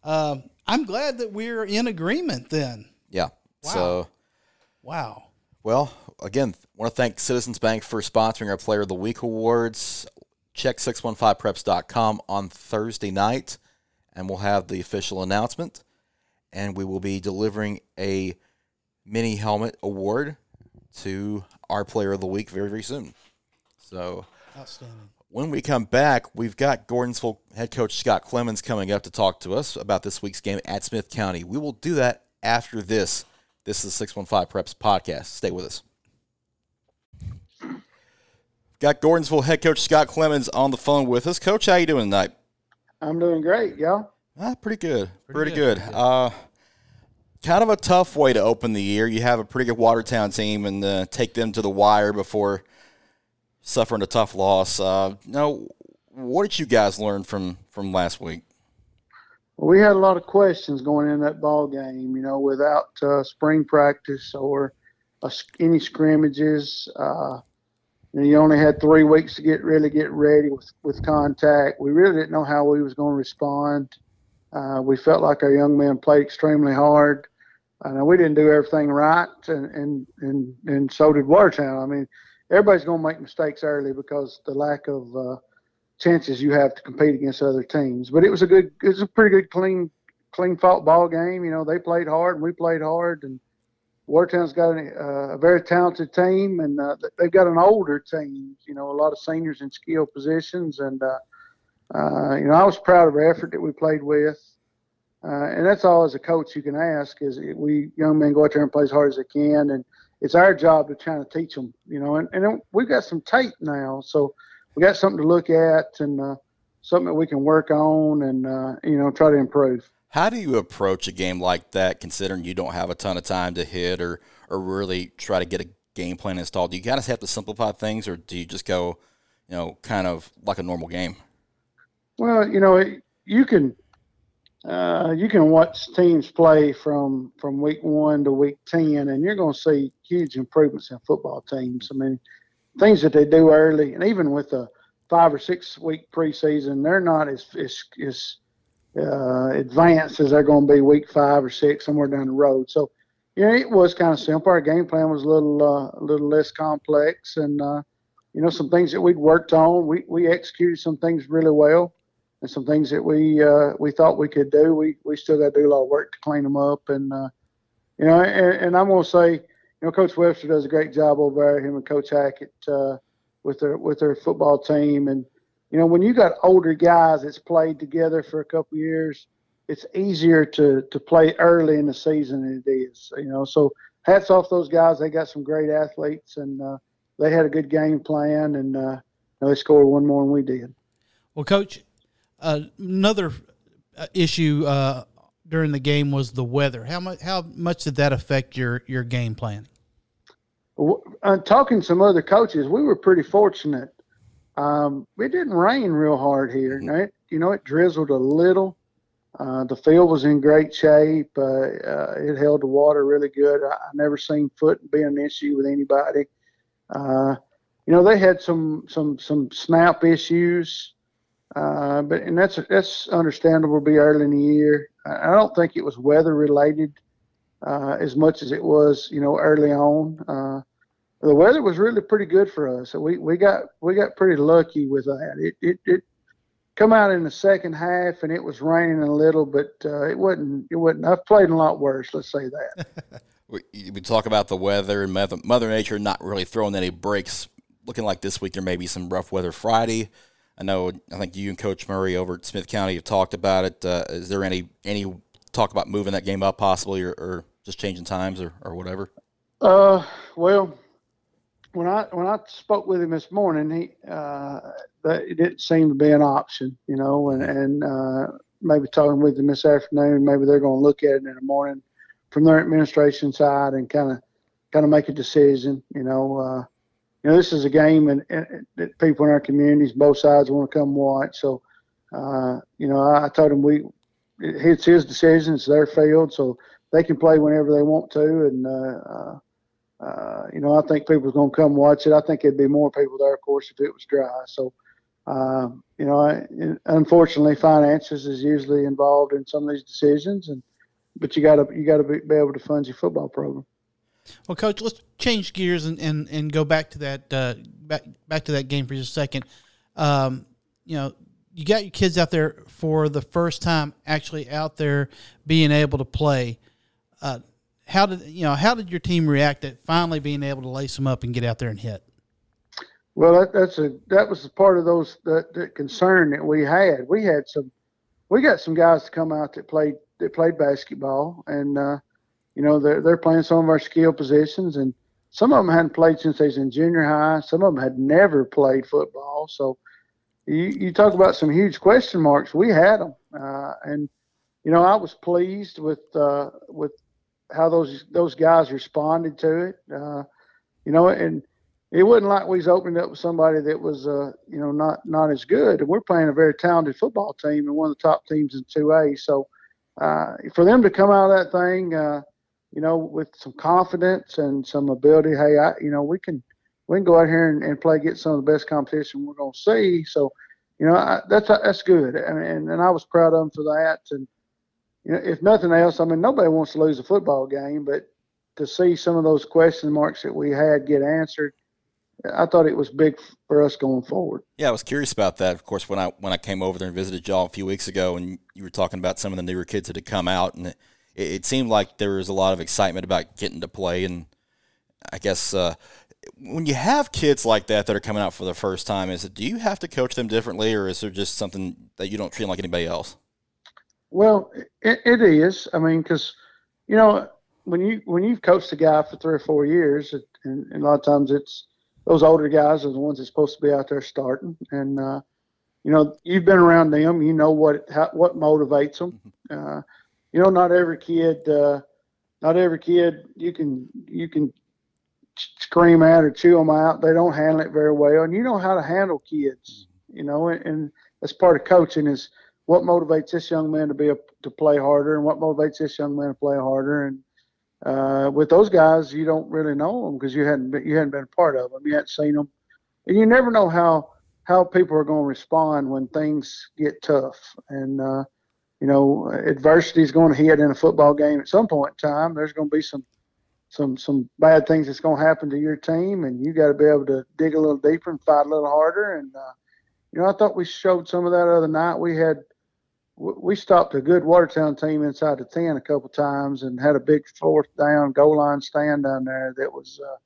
um, I'm glad that we're in agreement then. Yeah. Wow. So, wow. Well, again, want to thank Citizens Bank for sponsoring our Player of the Week awards. Check 615preps.com on Thursday night, and we'll have the official announcement. And we will be delivering a mini helmet award to our player of the week very, very soon. So, outstanding. When we come back, we've got Gordonsville head coach Scott Clemens coming up to talk to us about this week's game at Smith County. We will do that after this. This is the 615 Preps podcast. Stay with us. Got Gordonsville head coach Scott Clemens on the phone with us. Coach, how you doing tonight? I'm doing great, y'all. Ah, pretty good. Pretty, pretty good. good. Uh, kind of a tough way to open the year. You have a pretty good Watertown team and uh, take them to the wire before suffering a tough loss. Uh, now, what did you guys learn from from last week? Well, we had a lot of questions going in that ball game. You know, without uh, spring practice or any scrimmages. Uh, you, only had three weeks to get really get ready with, with contact. We really didn't know how we was going to respond. Uh, we felt like our young men played extremely hard. Uh, we didn't do everything right, and, and and and so did Watertown. I mean, everybody's going to make mistakes early because the lack of uh, chances you have to compete against other teams. But it was a good, it was a pretty good, clean, clean fought ball game. You know, they played hard and we played hard, and Watertown's got a, uh, a very talented team, and uh, they've got an older team. You know, a lot of seniors in skill positions, and uh, uh, you know, I was proud of the effort that we played with. Uh, and that's all as a coach you can ask is we young men go out there and play as hard as they can, and it's our job to try to teach them, you know. And, and we've got some tape now, so we got something to look at and uh, something that we can work on and uh, you know try to improve. How do you approach a game like that, considering you don't have a ton of time to hit or or really try to get a game plan installed? Do you kind of have to simplify things, or do you just go, you know, kind of like a normal game? Well, you know, you can uh, you can watch teams play from from week one to week ten, and you're going to see huge improvements in football teams. I mean, things that they do early, and even with a five or six week preseason, they're not as as, as uh, advanced as they're going to be week five or six somewhere down the road. So, you know, it was kind of simple. Our game plan was a little uh, a little less complex, and uh, you know, some things that we'd worked on, we we executed some things really well and some things that we uh, we thought we could do. We we still got to do a lot of work to clean them up, and uh, you know, and, and I'm to say, you know, Coach Webster does a great job over there. Him and Coach Hackett uh, with their with their football team, and you know, when you got older guys that's played together for a couple years, it's easier to to play early in the season than it is. You know, so hats off those guys. They got some great athletes, and uh, they had a good game plan, and uh, they scored one more than we did. Well, Coach, uh, another issue uh, during the game was the weather. How much how much did that affect your your game planning? Uh, talking to some other coaches, we were pretty fortunate. Um, it didn't rain real hard here. Mm-hmm. It, you know, it drizzled a little. Uh, the field was in great shape. Uh, uh, it held the water really good. I, I never seen foot be an issue with anybody. Uh, you know, they had some some some snap issues, uh, but and that's that's understandable. Be early in the year. I don't think it was weather related uh, as much as it was, you know, early on. Uh, the weather was really pretty good for us. So we, we got we got pretty lucky with that. It it, it come out in the second half and it was raining a little, but uh, it wasn't it wasn't. I've played a lot worse. Let's say that. <laughs> we, we talk about the weather and Mother, Mother Nature not really throwing any breaks. Looking like this week there may be some rough weather Friday. I know. I think you and Coach Murray over at Smith County have talked about it. Uh, is there any any talk about moving that game up possibly, or, or just changing times, or, or whatever? Uh, well, when I when I spoke with him this morning, he uh, that it didn't seem to be an option, you know, and and uh, maybe talking with him this afternoon, maybe they're going to look at it in the morning from their administration side and kind of kind of make a decision, you know. Uh, you know, this is a game and, and, that people in our communities, both sides, want to come watch. So, uh, you know, I, I told him we it's his decision, it's their field, so they can play whenever they want to. And uh, uh, uh you know, I think people are going to come watch it. I think there'd be more people there, of course, if it was dry. So, uh, you know, I, unfortunately, finances is usually involved in some of these decisions, and but you got to you got to be, be able to fund your football program. Well, coach, let's change gears and, and, and go back to that uh, back back to that game for just a second. Um, you know, you got your kids out there for the first time, actually out there being able to play. Uh, how did you know? How did your team react at finally being able to lace them up and get out there and hit? Well, that, that's a that was part of those that, that concern that we had. We had some, we got some guys to come out that played that played basketball, and uh, you know, they're, they're playing some of our skill positions, and some of them hadn't played since they was in junior high. Some of them had never played football. So you, you talk about some huge question marks. We had them, uh, and you know, I was pleased with uh, with how those those guys responded to it. Uh, you know, and it wasn't like we was opening up with somebody that was, uh, you know, not not as good. And we're playing a very talented football team and one of the top teams in 2A. So uh, for them to come out of that thing, uh, you know, with some confidence and some ability, hey, I, you know, we can we can go out here and, and play, get some of the best competition we're going to see. So, you know, I, that's that's good, and, and and I was proud of them for that. And you know, if nothing else, I mean, nobody wants to lose a football game, but to see some of those question marks that we had get answered, I thought it was big for us going forward. Yeah, I was curious about that. Of course, when I when I came over there and visited y'all a few weeks ago, and you were talking about some of the newer kids that had come out, and it, it seemed like there was a lot of excitement about getting to play. And I guess uh, when you have kids like that that are coming out for the first time, is it do you have to coach them differently, or is there just something that you don't treat like anybody else? Well, it, it is. I mean, because you know when you when you've coached a guy for three or four years, and, and, a lot of times it's those older guys are the ones that's supposed to be out there starting, and uh, you know you've been around them, you know what how, what motivates them. Mm-hmm. Uh, you know, not every kid, uh, not every kid you can you can scream at or chew them out. They don't handle it very well, and you know how to handle kids. You know, and, and that's part of coaching is what motivates this young man to be a, to play harder, and what motivates this young man to play harder. And uh, with those guys, you don't really know them because you hadn't been, you hadn't been a part of them, you hadn't seen them, and you never know how how people are going to respond when things get tough. And uh, you know, adversity is going to hit in a football game at some point in time. There's going to be some some some bad things that's going to happen to your team, and you got to be able to dig a little deeper and fight a little harder. And uh, you know, I thought we showed some of that other night. We had we stopped a good Watertown team inside the ten a couple times and had a big fourth down goal line stand down there that was uh,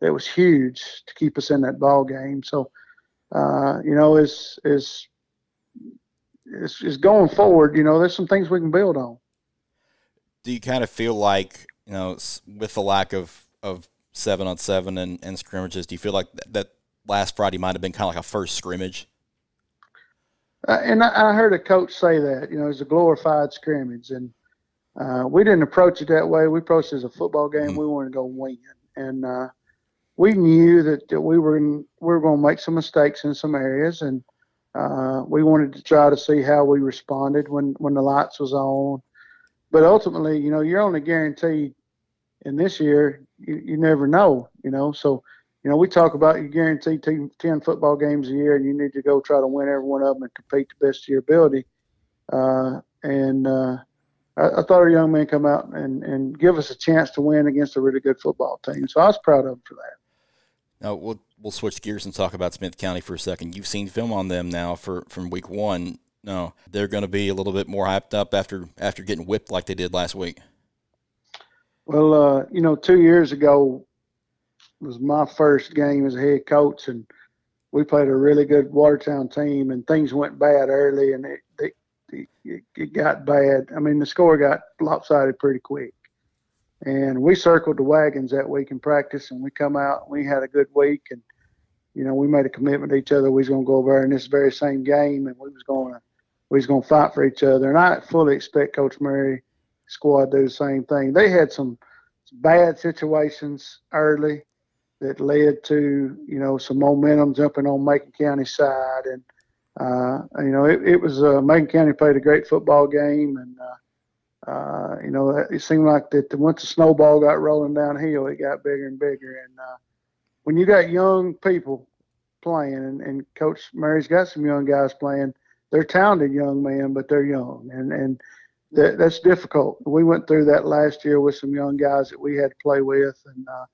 that was huge to keep us in that ball game. So, uh, you know, is is is going forward. You know, there's some things we can build on. Do you kind of feel like you know, with the lack of of seven on seven and, and scrimmages, do you feel like that, that last Friday might have been kind of like a first scrimmage? Uh, and I, I, heard a coach say that, you know, it's a glorified scrimmage. And uh, we didn't approach it that way. We approached it as a football game. Mm-hmm. We wanted to go win. And uh, we knew that, that we were we were going to make some mistakes in some areas. And uh, we wanted to try to see how we responded when, when the lights was on. But ultimately, you know, you're only guaranteed in this year, you, you never know, you know. So – you know, we talk about you guarantee 10 football games a year and you need to go try to win every one of them and compete the best of your ability. Uh, and uh, I, I, thought our young men come out and, and give us a chance to win against a really good football team. So I was proud of them for that. Now we'll we'll switch gears and talk about Smith County for a second. You've seen film on them now for from week one. No, they're going to be a little bit more hyped up after after getting whipped like they did last week. Well, uh, you know, two years ago was my first game as a head coach, and we played a really good Watertown team, and things went bad early, and it it, it, it got bad. I mean, the score got lopsided pretty quick, and we circled the wagons that week in practice, and we come out, we had a good week, and you know, we made a commitment to each other. We was going to go over there in this very same game, and we was going to we was going to fight for each other. And I fully expect Coach Murray squad do the same thing. They had some bad situations early that led to you know some momentum jumping on Macon County side, and uh, you know it, it was uh, Macon County played a great football game, and uh, uh, you know it seemed like that once the snowball got rolling downhill, it got bigger and bigger. And uh, when you got young people playing, and, and Coach Murray's got some young guys playing, they're talented young men, but they're young, and and that, that's difficult. We went through that last year with some young guys that we had to play with, and uh,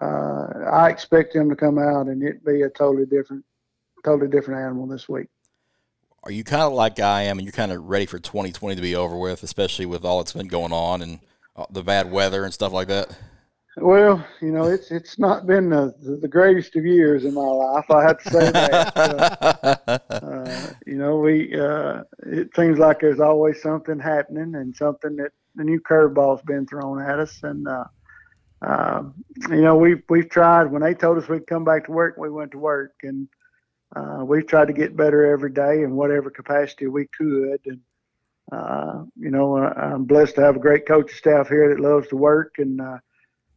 uh, I expect him to come out and it be a totally different, totally different animal this week. Are you kind of like I am, and you're kind of ready for 2020 to be over with, especially with all that's been going on and uh, the bad weather and stuff like that? Well, you know, it's it's not been the, the greatest of years in my life. I have to say that. uh, you know, we uh, it seems like there's always something happening and something that the new curveball's been thrown at us, and uh, uh, you know, we've we've tried. When they told us we'd come back to work, we went to work, and uh, we've tried to get better every day in whatever capacity we could. And uh, you know, I'm blessed to have a great coaching staff here that loves to work, and uh,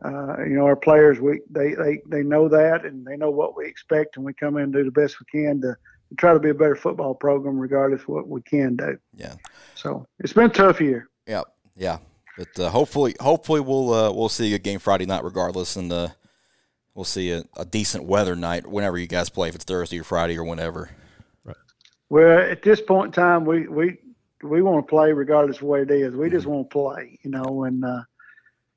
uh, you know, our players we they, they they know that, and they know what we expect, and we come in and do the best we can to, to try to be a better football program, regardless of what we can do. Yeah. So it's been a tough year. Yeah. Yeah. But uh, hopefully, hopefully we'll uh, we'll see a game Friday night regardless, and uh, we'll see a, a, decent weather night whenever you guys play, if it's Thursday or Friday or whenever. Right. Well, at this point in time, we we we want to play regardless of what it is. We mm-hmm. just want to play, you know, and uh,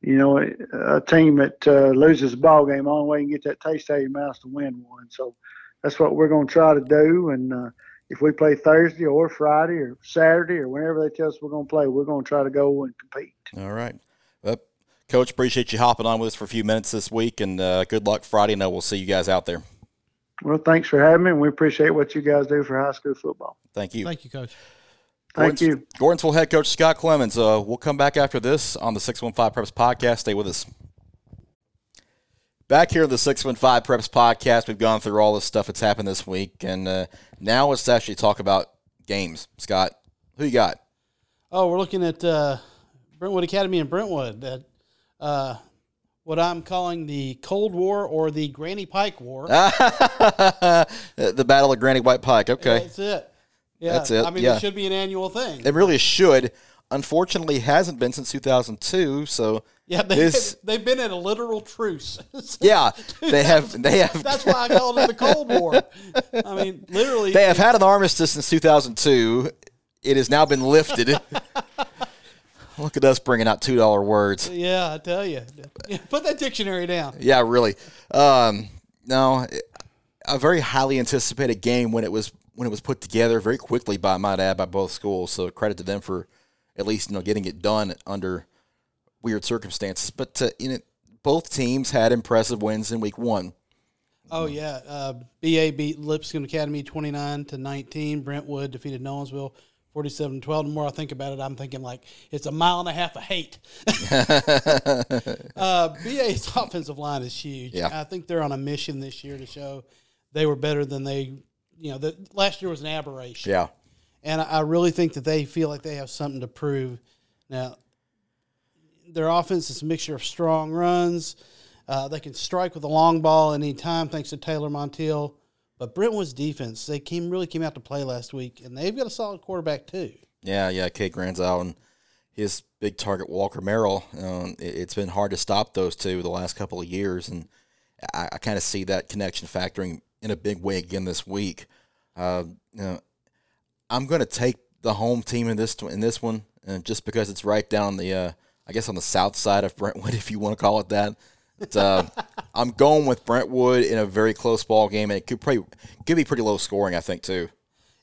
you know, a team that uh, loses a ball game, the only way you can get that taste out of your mouth to win one. So that's what we're going to try to do, and uh, if we play Thursday or Friday or Saturday or whenever they tell us we're going to play, we're going to try to go and compete. All right. Well, Coach, appreciate you hopping on with us for a few minutes this week, and uh, good luck Friday. And we'll see you guys out there. Well, thanks for having me, and we appreciate what you guys do for high school football. Thank you. Thank you, Coach. Thank you. Gordonsville head coach Scott Clemens. Uh, we'll come back after this on the 615 Preps podcast. Stay with us. Back here on the 615 Preps podcast, we've gone through all the stuff that's happened this week, and uh, now let's actually talk about games. Scott, who you got? Oh, we're looking at uh, Brentwood Academy in Brentwood. That uh, what I'm calling the Cold War or the Granny Pike War. <laughs> the Battle of Granny White Pike. Okay, that's it. Yeah, that's it. I mean, yeah. it should be an annual thing. It really should. Unfortunately, hasn't been since 2002. So yeah, they, this, <laughs> they've been in a literal truce. <laughs> yeah, they have. They have. That's why I called it the Cold War. I mean, literally, they have had an armistice since 2002. It has now been lifted. Look at us bringing out two dollar words. Yeah, I tell you, <laughs> put that dictionary down. Yeah, really. Um, no, a very highly anticipated game when it was when it was put together very quickly by my dad by both schools. So credit to them for at least you know getting it done under weird circumstances. But uh, you know, both teams had impressive wins in week one. Oh yeah, uh, BA beat Lipscomb Academy twenty nine to nineteen. Brentwood defeated Nolensville 47 12. The more I think about it, I'm thinking like it's a mile and a half of hate. <laughs> uh, BA's <laughs> offensive line is huge. Yeah. I think they're on a mission this year to show they were better than they, you know, the, last year was an aberration. Yeah, And I, I really think that they feel like they have something to prove. Now, their offense is a mixture of strong runs. Uh, they can strike with a long ball at any time, thanks to Taylor Montiel. But Brentwood's defense, they came really came out to play last week, and they've got a solid quarterback too. yeah, yeah. Cade Granzow and his big target Walker Merrill. Um, it, has been hard to stop those two the last couple of years, and I, I kind of see that connection factoring in a big way again this week. Uh, you know, I'm going to take the home team in this in this one, uh, just because it's right down the, uh, I guess, on the south side of Brentwood, <laughs> if you want to call it that. But, uh, I'm going with Brentwood in a very close ball game, and it could probably could be pretty low scoring. I think too.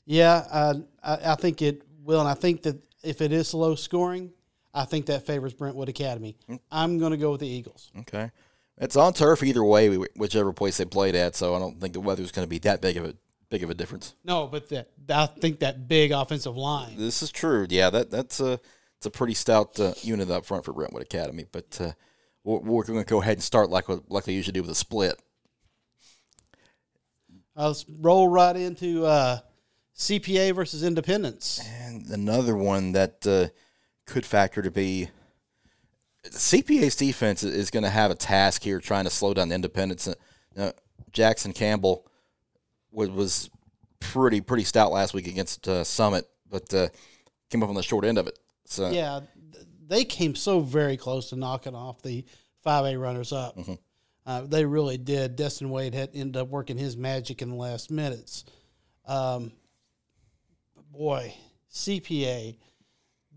Yeah, uh, I, I think it will, and I think that if it is low scoring, I think that favors Brentwood Academy. I'm going to go with the Eagles. Okay, it's on turf either way, whichever place they played at. So I don't think the weather's going to be that big of a big of a difference. No, but that I think that big offensive line. This is true. Yeah, that that's a it's a pretty stout uh, unit up front for Brentwood Academy, but. Uh, we're, we're going to go ahead and start like like they usually do with a split. Uh, let's roll right into uh, CPA versus Independence. And another one that uh, could factor to be CPA's defense is going to have a task here trying to slow down the Independence. Uh, Jackson Campbell was, was pretty pretty stout last week against uh, Summit, but uh, came up on the short end of it. So yeah, they came so very close to knocking off the 5A runners up. Mm-hmm. Uh, they really did. Destin Wade had ended up working his magic in the last minutes. Um, boy, CPA,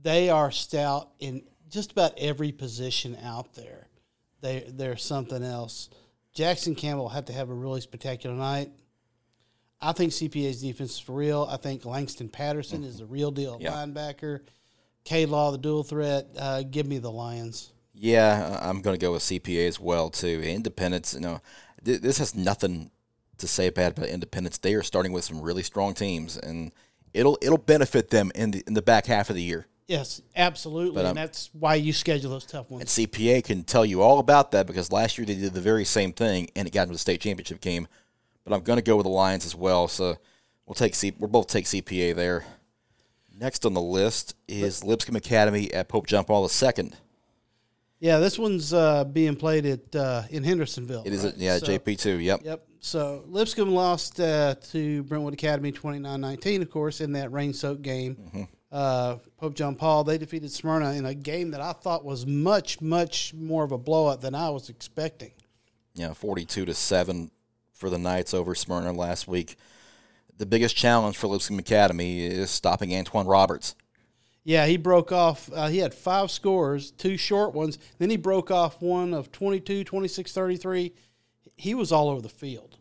they are stout in just about every position out there. They they're something else. Jackson Campbell had to have a really spectacular night. I think CPA's defense is for real. I think Langston Patterson mm-hmm. is the real deal yeah. linebacker. K Law, the dual threat. Uh, give me the Lions. Yeah, I'm going to go with CPA as well too. Independence, you know, th- this has nothing to say bad about Independence. They are starting with some really strong teams, and it'll it'll benefit them in the in the back half of the year. Yes, absolutely, but, um, and that's why you schedule those tough ones. And CPA can tell you all about that because last year they did the very same thing, and it got into the state championship game. But I'm going to go with the Lions as well. So we'll take C. We'll both take CPA there. Next on the list is Lipscomb Academy at Pope John Paul II. Yeah, this one's uh, being played at uh, in Hendersonville. It is, right? yeah, so, JP two. Yep. Yep. So Lipscomb lost uh, to Brentwood Academy 29-19, of course, in that rain-soaked game. Mm-hmm. Uh, Pope John Paul they defeated Smyrna in a game that I thought was much, much more of a blowout than I was expecting. Yeah, forty-two to seven for the Knights over Smyrna last week the biggest challenge for Lipscomb Academy is stopping Antoine Roberts. Yeah, he broke off. Uh, he had five scores, two short ones. Then he broke off one of 22, 26, 33. He was all over the field.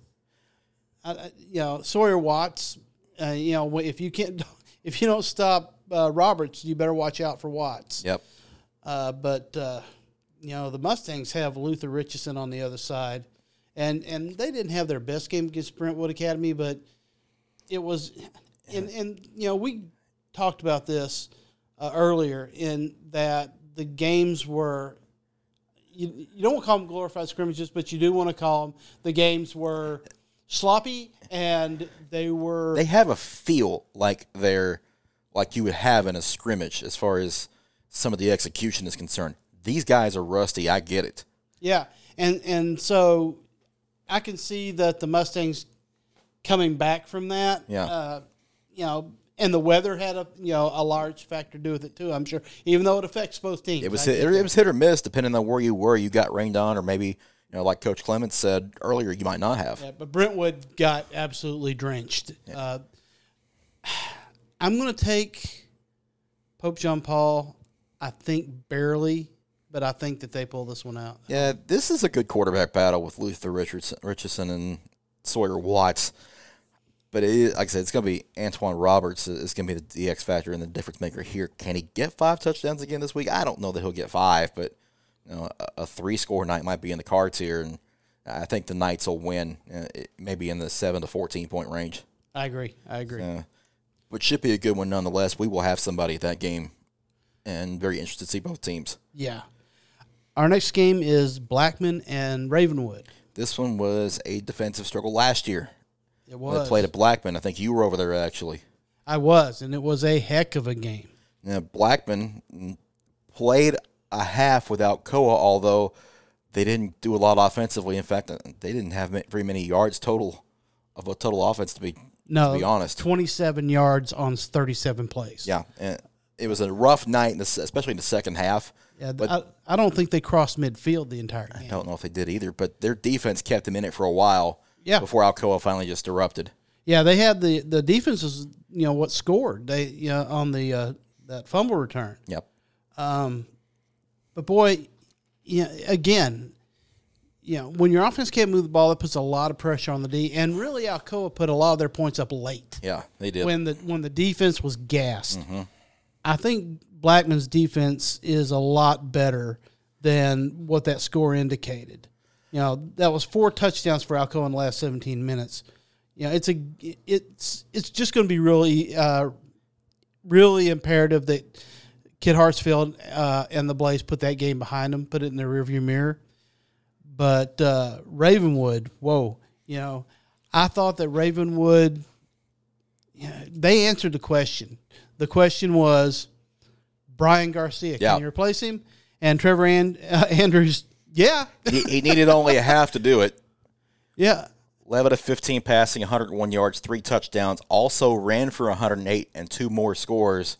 Uh, you know, Sawyer Watts. Uh, you know, if you can't, <laughs> if you don't stop uh, Roberts, you better watch out for Watts. Yep. Uh, but uh, you know, the Mustangs have Luther Richardson on the other side, and and they didn't have their best game against Brentwood Academy, but it was, and and you know we talked about this uh, earlier in that the games were. You, you don't want to call them glorified scrimmages, but you do want to call them the games were sloppy and they were. They have a feel like they're like you would have in a scrimmage as far as some of the execution is concerned. These guys are rusty. I get it. Yeah, and and so I can see that the Mustangs coming back from that. Yeah. Uh, you know, and the weather had a you know a large factor to do with it too. I'm sure, even though it affects both teams. It was hit, it was hit or miss depending on where you were. You got rained on, or maybe you know, like Coach Clemens said earlier, you might not have. Yeah, but Brentwood got absolutely drenched. Yeah. Uh, I'm going to take Pope John Paul. I think barely, but I think that they pull this one out. Yeah, this is a good quarterback battle with Luther Richardson, Richardson and Sawyer Watts. But it is, like I said, it's going to be Antoine Roberts. It's going to be the, X factor and the difference maker here. Can he get five touchdowns again this week? I don't know that he'll get five, but you know, a, a three score night might be in the cards here, and I think the Knights will win, uh, maybe in the seven to fourteen point range. I agree. I agree. But should be a good one nonetheless. We will have somebody at that game, and very interested to see both teams. Yeah. Our next game is Blackman and Ravenwood. This one was a defensive struggle last year. It When they played at Blackman. I think you were over there actually. I was, and it was a heck of a game. Now, Blackman played a half without Koa, although they didn't do a lot offensively. In fact, they didn't have very many yards total of a total offense to be No, to be honest. 27 yards on 37 plays. Yeah, and it was a rough night, in the, s- especially in the second half. Yeah, But- I, I don't think they crossed midfield the entire game. I don't know if they did either, but their defense kept them in it for a while. Yeah. Before Alcoa finally just erupted. Yeah, they had the the defense was you know what scored they you know, on the uh, that fumble return. Yep. Um, but boy, yeah, again, you know when your offense can't move the ball, it puts a lot of pressure on the D. And really, Alcoa put a lot of their points up late Yeah, they did. when the when the defense was gassed. I think Blackman's defense is a lot better than what that score indicated. You know, that was four touchdowns for Alcoa in the last 17 minutes. You know, it's a it's it's just going to be really uh, really imperative that Kid Hartsfield uh, and the Blaze put that game behind them, put it in their rearview mirror. But uh, Ravenwood, whoa, you know, I thought that Ravenwood, yeah, they answered the question. The question was Brian Garcia, Yeah. can you replace him? And Trevor and, uh, <laughs> Andrews, yeah, he, he needed only a half to do it. yeah, 11 of 15 passing, 101 yards, three touchdowns. Also ran for 108 and two more scores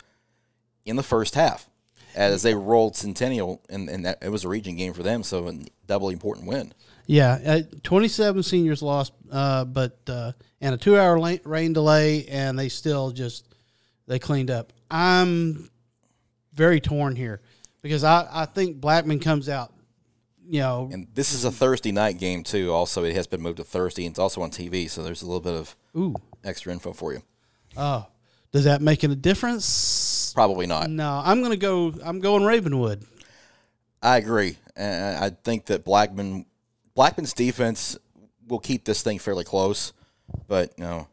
in the first half as they rolled Centennial, and, and that it was a region game for them, so a doubly important win. Yeah, uh, 27 seniors lost, uh, but uh, and a two-hour la- rain delay, and they still just they cleaned up. I'm very torn here because I, I think Blackman comes out, you know, And this is a Thursday night game, too. Also, it has been moved to Thursday, and it's also on TV, so there's a little bit of ooh, extra info for you. oh, does that make a difference? Probably not. No, I'm gonna go. I'm going Ravenwood. I agree. And I think that Blackman Blackman's defense will keep this thing fairly close, but you know,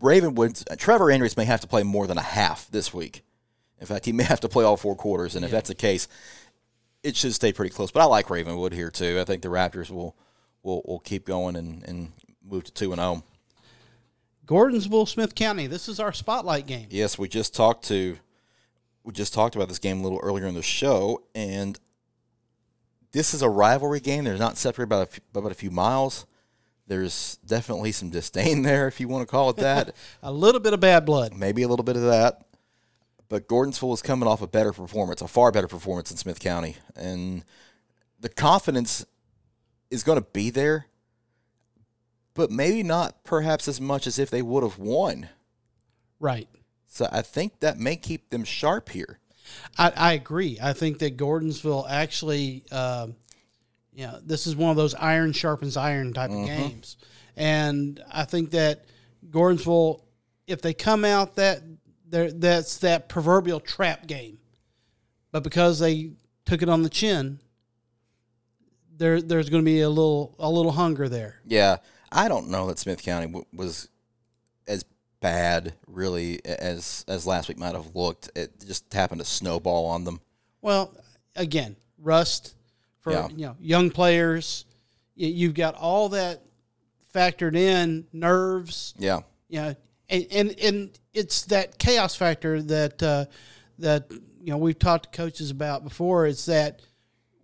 Ravenwood's Trevor Andrews may have to play more than a half this week. In fact, he may have to play all four quarters, and if that's the case, it should stay pretty close. But I like Ravenwood here too. I think the Raptors will will, will keep going and, and move to two and oh. zero. Gordonsville, Smith County. This is our spotlight game. Yes, we just talked to we just talked about this game a little earlier in the show, and this is a rivalry game. They're not separated by a few, by about a few miles. There's definitely some disdain <laughs> there, if you want to call it that. <laughs> A little bit of bad blood. Maybe a little bit of that. But Gordonsville is coming off a better performance, a far better performance in Smith County, and the confidence is going to be there, but maybe not perhaps as much as if they would have won. Right. So I think that may keep them sharp here. I, I agree. I think that Gordonsville actually, um, you know, this is one of those iron sharpens iron type of games, and I think that Gordonsville, if they come out that there, that's that proverbial trap game, but because they took it on the chin, there there's going to be a little a little hunger there. Yeah, I don't know that Smith County w- was as bad really as as last week might have looked. It just happened to snowball on them. Well, again, rust for Yeah. you know young players. You've got all that factored in, nerves. Yeah, You know, and and, and it's that chaos factor that uh, that you know we've talked to coaches about before. It's that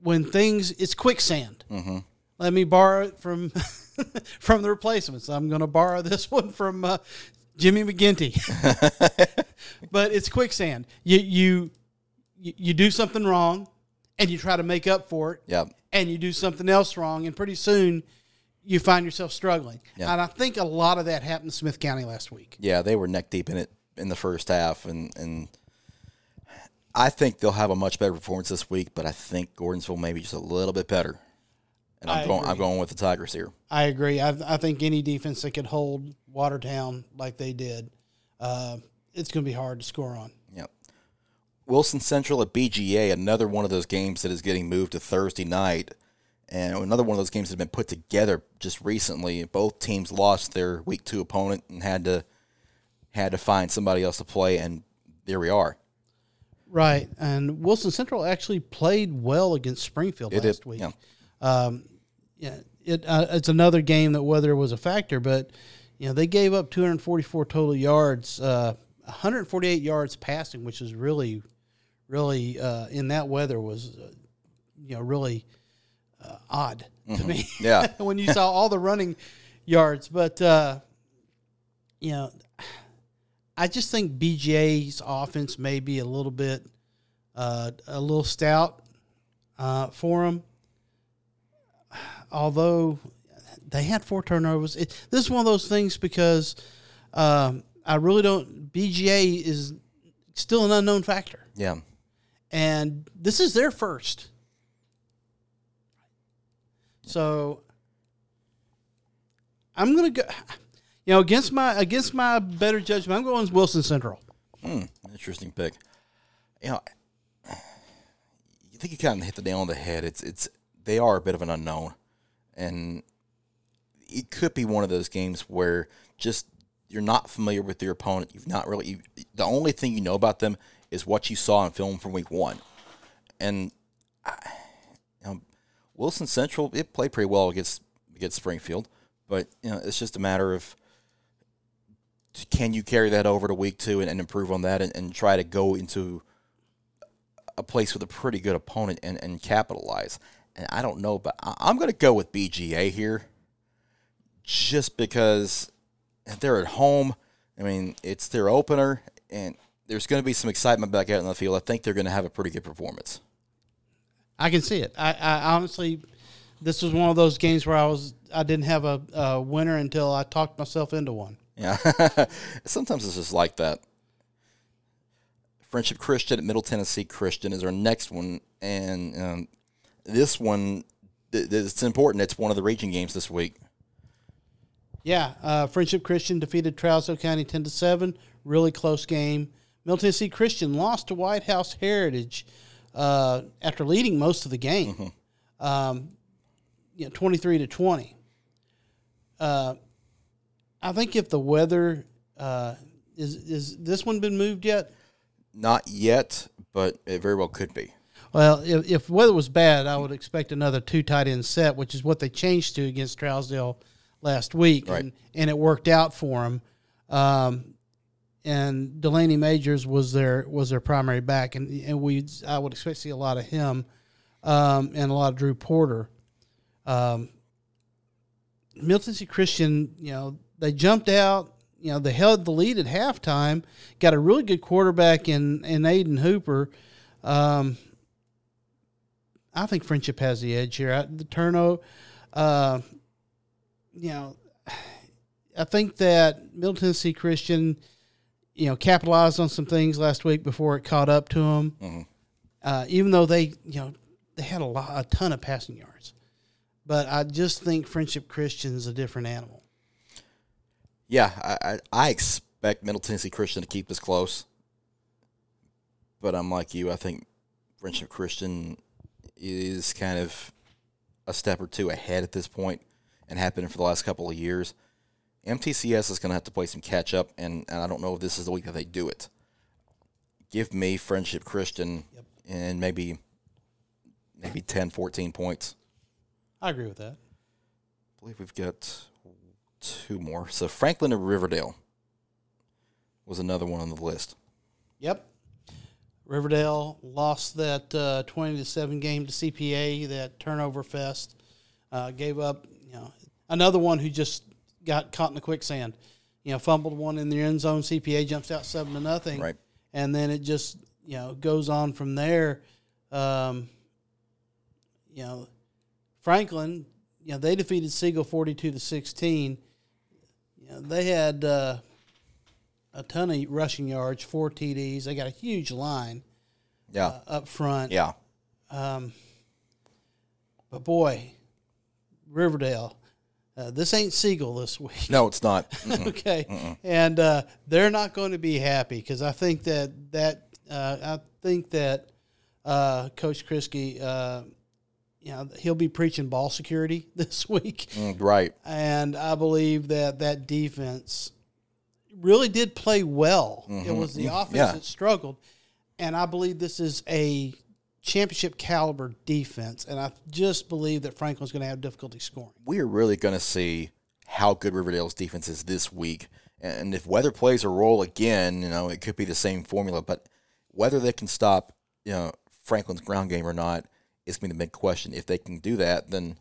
when things it's quicksand. Mm-hmm. Let me borrow it from <laughs> from the replacements. I'm going to borrow this <laughs> one from uh, Jimmy McGinty. <laughs> but it's quicksand. You you you you do something wrong, and you try to make up for it, yeah, and you do something else wrong, and pretty soon you find yourself struggling. Yeah. And I think a lot of that happened in Smith County last week. yeah. They were neck deep in it in the first half, and and I think they'll have a much better performance this week. But I think Gordonsville maybe just a little bit better. and I'm I going. agree. I'm going with the Tigers here. I agree. I, I think any defense that could hold Watertown like they did, uh, it's going to be hard to score on. Yep. Wilson Central at BGA, another one of those games that is getting moved to Thursday night, and another one of those games that have been put together just recently. Both teams lost their week two opponent and had to had to find somebody else to play, and there we are. Right, and Wilson Central actually played well against Springfield It last did, week. yeah. Um, yeah, it uh, it's another game that weather was a factor, but you know they gave up 244 total yards, uh, 148 yards passing, which is really, really uh, in that weather was, uh, you know, really uh, odd to me. Mm-hmm. Yeah. <laughs> when you saw all the running yards, but uh, you know, I just think BGA's offense may be a little bit, uh, a little stout uh, for them. Although they had four turnovers, it, this is one of those things because um, I really don't. BGA is still an unknown factor, Yeah. and this is their first. So I'm gonna go. You know, against my against my better judgment, I'm going Wilson Central. Hmm, interesting pick. You know, you think you kind of hit the nail on the head. It's it's they are a bit of an unknown, and it could be one of those games where just you're not familiar with your opponent. You've not really you, the only thing you know about them is what you saw in film from week one, and I, Wilson Central it played pretty well against against Springfield, but you know it's just a matter of can you carry that over to week two and, and improve on that and, and try to go into a place with a pretty good opponent and, and capitalize? And I don't know, but I, I'm going to go with BGA here just because they're at home. I mean, it's their opener, and there's going to be some excitement back out in the field. I think they're going to have a pretty good performance. I can see it. I, I honestly, this was one of those games where I was I didn't have a, a winner until I talked myself into one. Yeah. <laughs> Sometimes it's just like that. Friendship Christian at Middle Tennessee Christian is our next one. And um, this one, th- th- it's important. It's one of the region games this week. Yeah, uh, Friendship Christian defeated Trousdale County ten to seven. Really close game. Middle Tennessee Christian lost to White House Heritage uh, after leading most of the game, um, you know, twenty three to twenty. Uh, I think if the weather uh, is is this one been moved yet? Not yet, but it very well could be. Well, if, if weather was bad, I would expect another two tight end set, which is what they changed to against Trousdale last week, Right. and, and it worked out for them. Um, and Delaney Majors was their was their primary back, and and we I would expect to see a lot of him, um, and a lot of Drew Porter. Um, Middle Tennessee Christian, you know, they jumped out. You know, they held the lead at halftime. Got a really good quarterback in in Aiden Hooper. Um, I think friendship has the edge here. I- The turnover, uh, you know, I think that Middle Tennessee Christian, you know, capitalized on some things last week before it caught up to them. Mhm. Uh, even though they, you know, they had a lot, a ton of passing yards, but I just think Friendship Christian's a different animal. Yeah, I, I, I expect Middle Tennessee Christian to keep this close. But I'm like you. I think Friendship Christian is kind of a step or two ahead at this point and been for the last couple of years. MTCS is going to have to play some catch up, and, and I don't know if this is the week that they do it. Give me Friendship Christian and maybe maybe 10, 14 points. I agree with that. I believe we've got two more. So Franklin and Riverdale was another one on the list. Yep. Riverdale lost that uh, twenty to seven game to CPA. That turnover fest uh, gave up. You know, another one who just got caught in the quicksand. You know, fumbled one in the end zone. CPA jumps out seven to nothing. Right. And then it just you know goes on from there. Um, you know, Franklin. You know, they defeated Siegel forty two to sixteen. You know, they had. Uh, a ton of rushing yards, four TDs. They got a huge line Yeah. uh, up front. yeah. Um, but boy, Riverdale. Uh, this ain't Siegel this <laughs> week. No, it's not. <laughs> Mm-mm. okay, and uh, they're not going to be happy because I think that that uh, I think that uh, Coach Krisky, uh, you know, he'll be preaching ball security <laughs> this week, Mm, right. and I believe that that defense really did play well. It was the offense Mm-hmm. Yeah. that struggled, and I believe this is a championship caliber defense, and I just believe that Franklin's going to have difficulty scoring. we are really going to see how good Riverdale's defense is this week. And if weather plays a role again, you know, it could be the same formula. But whether they can stop, you know, Franklin's ground game or not is going to be the big question. If they can do that, then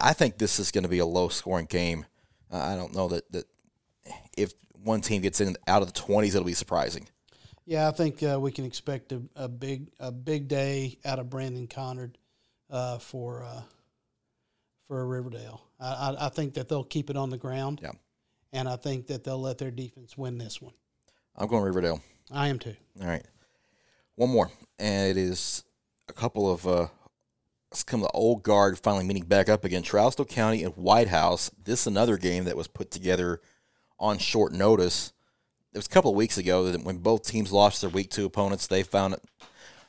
I think this is going to be a low scoring game. Uh, I don't know that, that if one team gets in out of the 20s, it'll be surprising. Yeah, I think uh, we can expect a, a big a big day out of Brandon Connard uh, for uh, for Riverdale. I, I, I think that they'll keep it on the ground. Yeah. and I think that they'll let their defense win this one. I'm going Riverdale. I am too. All right. One more. And it is a couple of uh it's come the old guard finally meeting back up again. Trousdale County and White House. This is another game that was put together on short notice. It was a couple of weeks ago that when both teams lost their week two opponents, they found it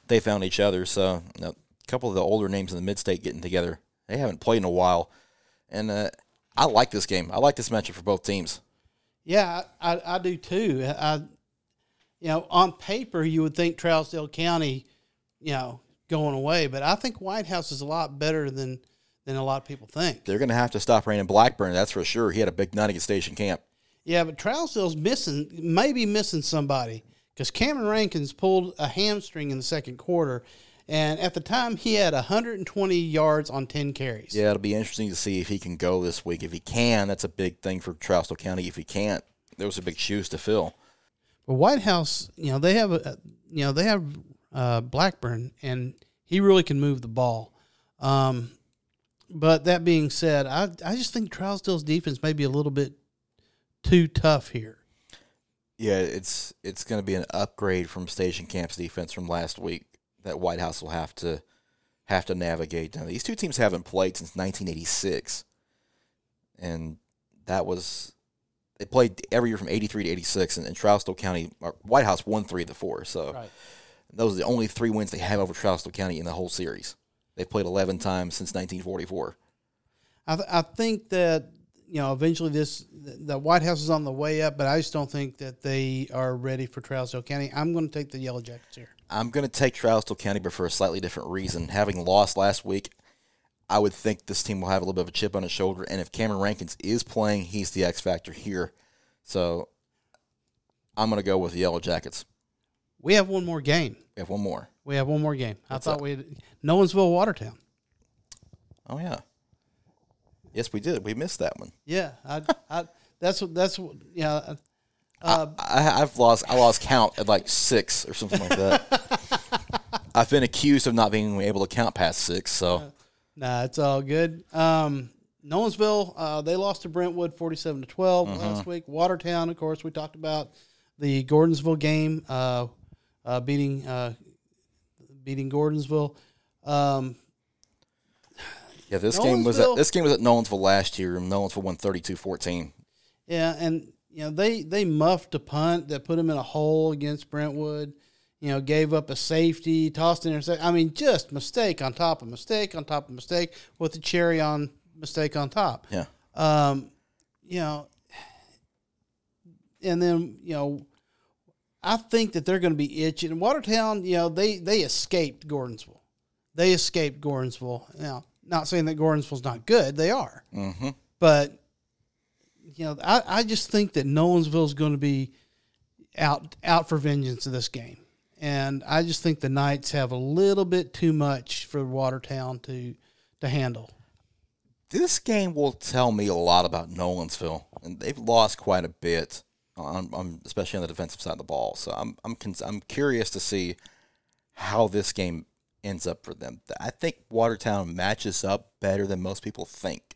they found each other. So you know, a couple of the older names in the mid state getting together. They haven't played in a while. And uh, I like this game. I like this matchup for both teams. Yeah, I, I, do too. I, you know, on paper you would think Trousdale County, you know, going away, but I think White House is a lot better than than a lot of people think. They're going to have to stop Brandon Blackburn, that's for sure. He had a big night against Station Camp. Yeah, but Trousdale's missing, maybe missing somebody because Cameron Rankins pulled a hamstring in the second quarter, and at the time he had 120 yards on 10 carries. Yeah, it'll be interesting to see if he can go this week. If he can, that's a big thing for Trousdale County. If he can't, those are big shoes to fill. But White House, you know, they have a, you know, they have uh, Blackburn, and he really can move the ball. Um, but that being said, I I just think Trousdale's defense may be a little bit too tough here. Yeah, it's it's going to be an upgrade from Station Camp's defense from last week that White House will have to have to navigate. Now, these two teams haven't played since 1986, and that was they played every year from 83 to 86, and, and Trousdale County or White House won three of the four. So Right. those are the only three wins they have over Trousdale County in the whole series. They've played 11 times since 1944. I, th- I think that you know eventually this the White House is on the way up, but I just don't think that they are ready for Trousdale County. I'm going to take the Yellow Jackets here. I'm going to take Trousdale County, but for a slightly different reason. Having lost last week, I would think this team will have a little bit of a chip on his shoulder. And if Cameron Rankins is playing, he's the X factor here. So I'm going to go with the Yellow Jackets. We have one more game. We have one more. We have one more game. I thought we had Nolensville Watertown. Oh yeah. Yes, we did. We missed that one. Yeah, I, I that's what that's what yeah. Uh, I, I've lost. I lost count at like six or something like that. <laughs> I've been accused of not being able to count past six. So Nah, it's all good. Um, Nolensville, uh, they lost to Brentwood forty-seven to 12 last week. Watertown, of course, we talked about the Gordonsville game, uh, uh, beating uh, beating Gordonsville. Um, yeah, this game was at this game was at Nolensville last year, and Nolensville won 32-14. yeah, and you know they they muffed a punt that put them in a hole against Brentwood. You know, gave up a safety, tossed an intercept. I mean, just mistake on top of mistake on top of mistake with the cherry on mistake on top. Yeah. Um, you know, and then you know, I think that they're going to be itching. Watertown, you know, they they escaped Gordonsville. They escaped Gordonsville. Now, not saying that Gordonsville's not good. They are, Mm-hmm. but you know, I, I just think that Nolensville's going to be out out for vengeance in this game, and I just think the Knights have a little bit too much for Watertown to to handle. This game will tell me a lot about Nolensville, and they've lost quite a bit, on, on, especially on the defensive side of the ball. So I'm I'm I'm curious to see how this game ends up for them. I think Watertown matches up better than most people think.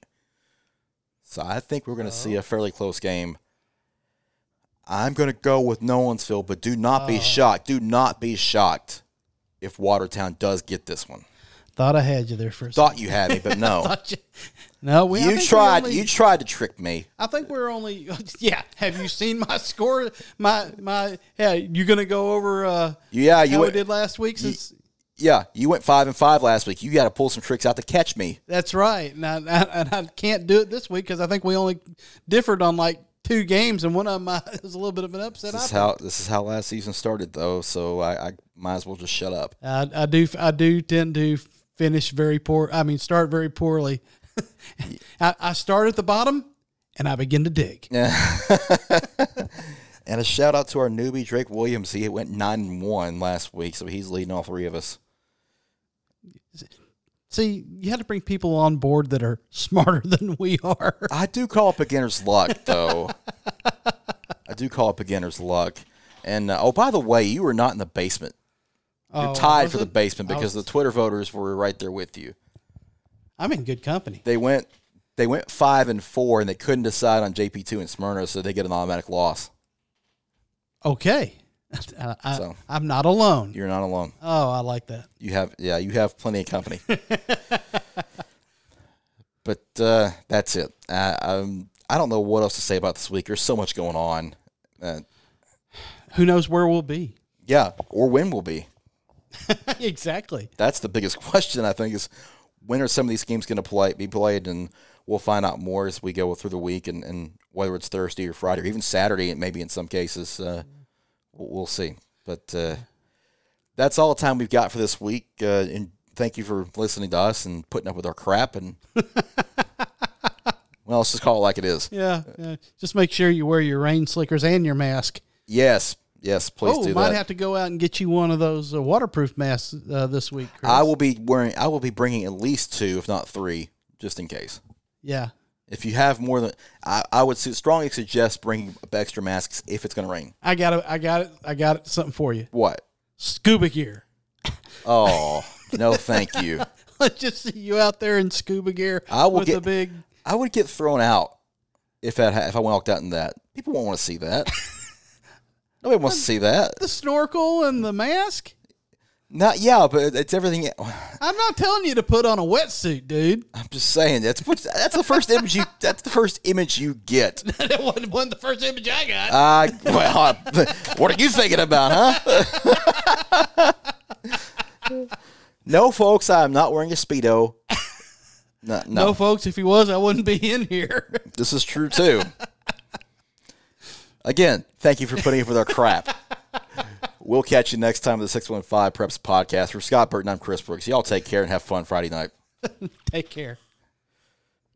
So I think we're going to see a fairly close game. I'm going to go with Nolensville, but do not be shocked. Do not be shocked if Watertown does get this one. Thought I had you there for a Thought you had me, but <laughs> no. second. No, we. You tried. only- you tried to trick me. I think we're only. <laughs> Yeah. Have you seen my score? My my. Yeah. You gonna go over? uh Yeah, you how we did last week? Since yeah, you went five and five last week. You got to pull some tricks out to catch me. that's right. And I, I, and I can't do it this week because I think we only differed on like two games, and one of <laughs> them uh, was a little bit of an upset. This is how this is how last season started, though. So I, I might as well just shut up. I, I do I do tend to finish very poor. I mean, start very poorly. <laughs> I, I start at the bottom and I begin to dig. Yeah. <laughs> And a shout out to our newbie Drake Williams. He went nine and one last week, so he's leading all three of us. See, you had to bring people on board that are <laughs> smarter than we are. I do call it beginner's luck, though. <laughs> I do call it beginner's luck. And uh, oh, by the way, you were not in the basement. You're Oh, tied for the it? basement because was- the Twitter voters were right there with you. I'm in good company. They went they went five and four, and they couldn't decide on JP two and Smyrna, so they get an automatic loss. Okay. I, <laughs> I, So. I'm not alone. You're not alone. Oh, I like that. You have yeah, you have plenty of company. <laughs> <laughs> but uh, that's it. I, um, I don't know what else to say about this week. There's so much going on. Uh, <sighs> Who knows where we'll be? yeah, or when we'll be. exactly. That's the biggest question. I think is when are some of these games going to play be played, and we'll find out more as we go through the week, and, and whether it's Thursday or Friday or even Saturday, and maybe in some cases, uh, we'll, see. But uh, that's all the time we've got for this week. Uh, and thank you for listening to us and putting up with our crap. And <laughs> well, let's just call it like it is. Yeah. yeah. Just make sure you wear your rain slickers and your mask. Yes, yes, please do. oh, do might that. have to go out and get you one of those uh, waterproof masks uh, this week. Chris. I will be wearing. I will be bringing at least two, if not three, just in case. Yeah. If you have more than, I, I would strongly suggest bringing extra masks if it's going to rain. I got it. I got it. I got it. Something for you. What? Scuba gear. <laughs> Oh no, thank you. <laughs> Let's just see you out there in scuba gear I will with get- big. I would get thrown out if I if I walked out in that. People won't want to see that. <laughs> Nobody wants to see that. The snorkel and the mask. Not yeah, but it's everything. I'm not telling you to put on a wetsuit, dude. I'm just saying that's what that's the first image you that's the first image you get. <laughs> that wasn't, wasn't the first image I got. Uh, well, uh, what are you thinking about, huh? <laughs> no, folks, I'm not wearing a speedo. No, no, no, folks, if he was, I wouldn't be in here. <laughs> this is true too. Again, thank you for putting up with our crap. We'll catch you next time on the 615 Preps podcast. For Scott Burton, I'm Chris Brooks. Y'all take care and have fun Friday night. <laughs> Take care.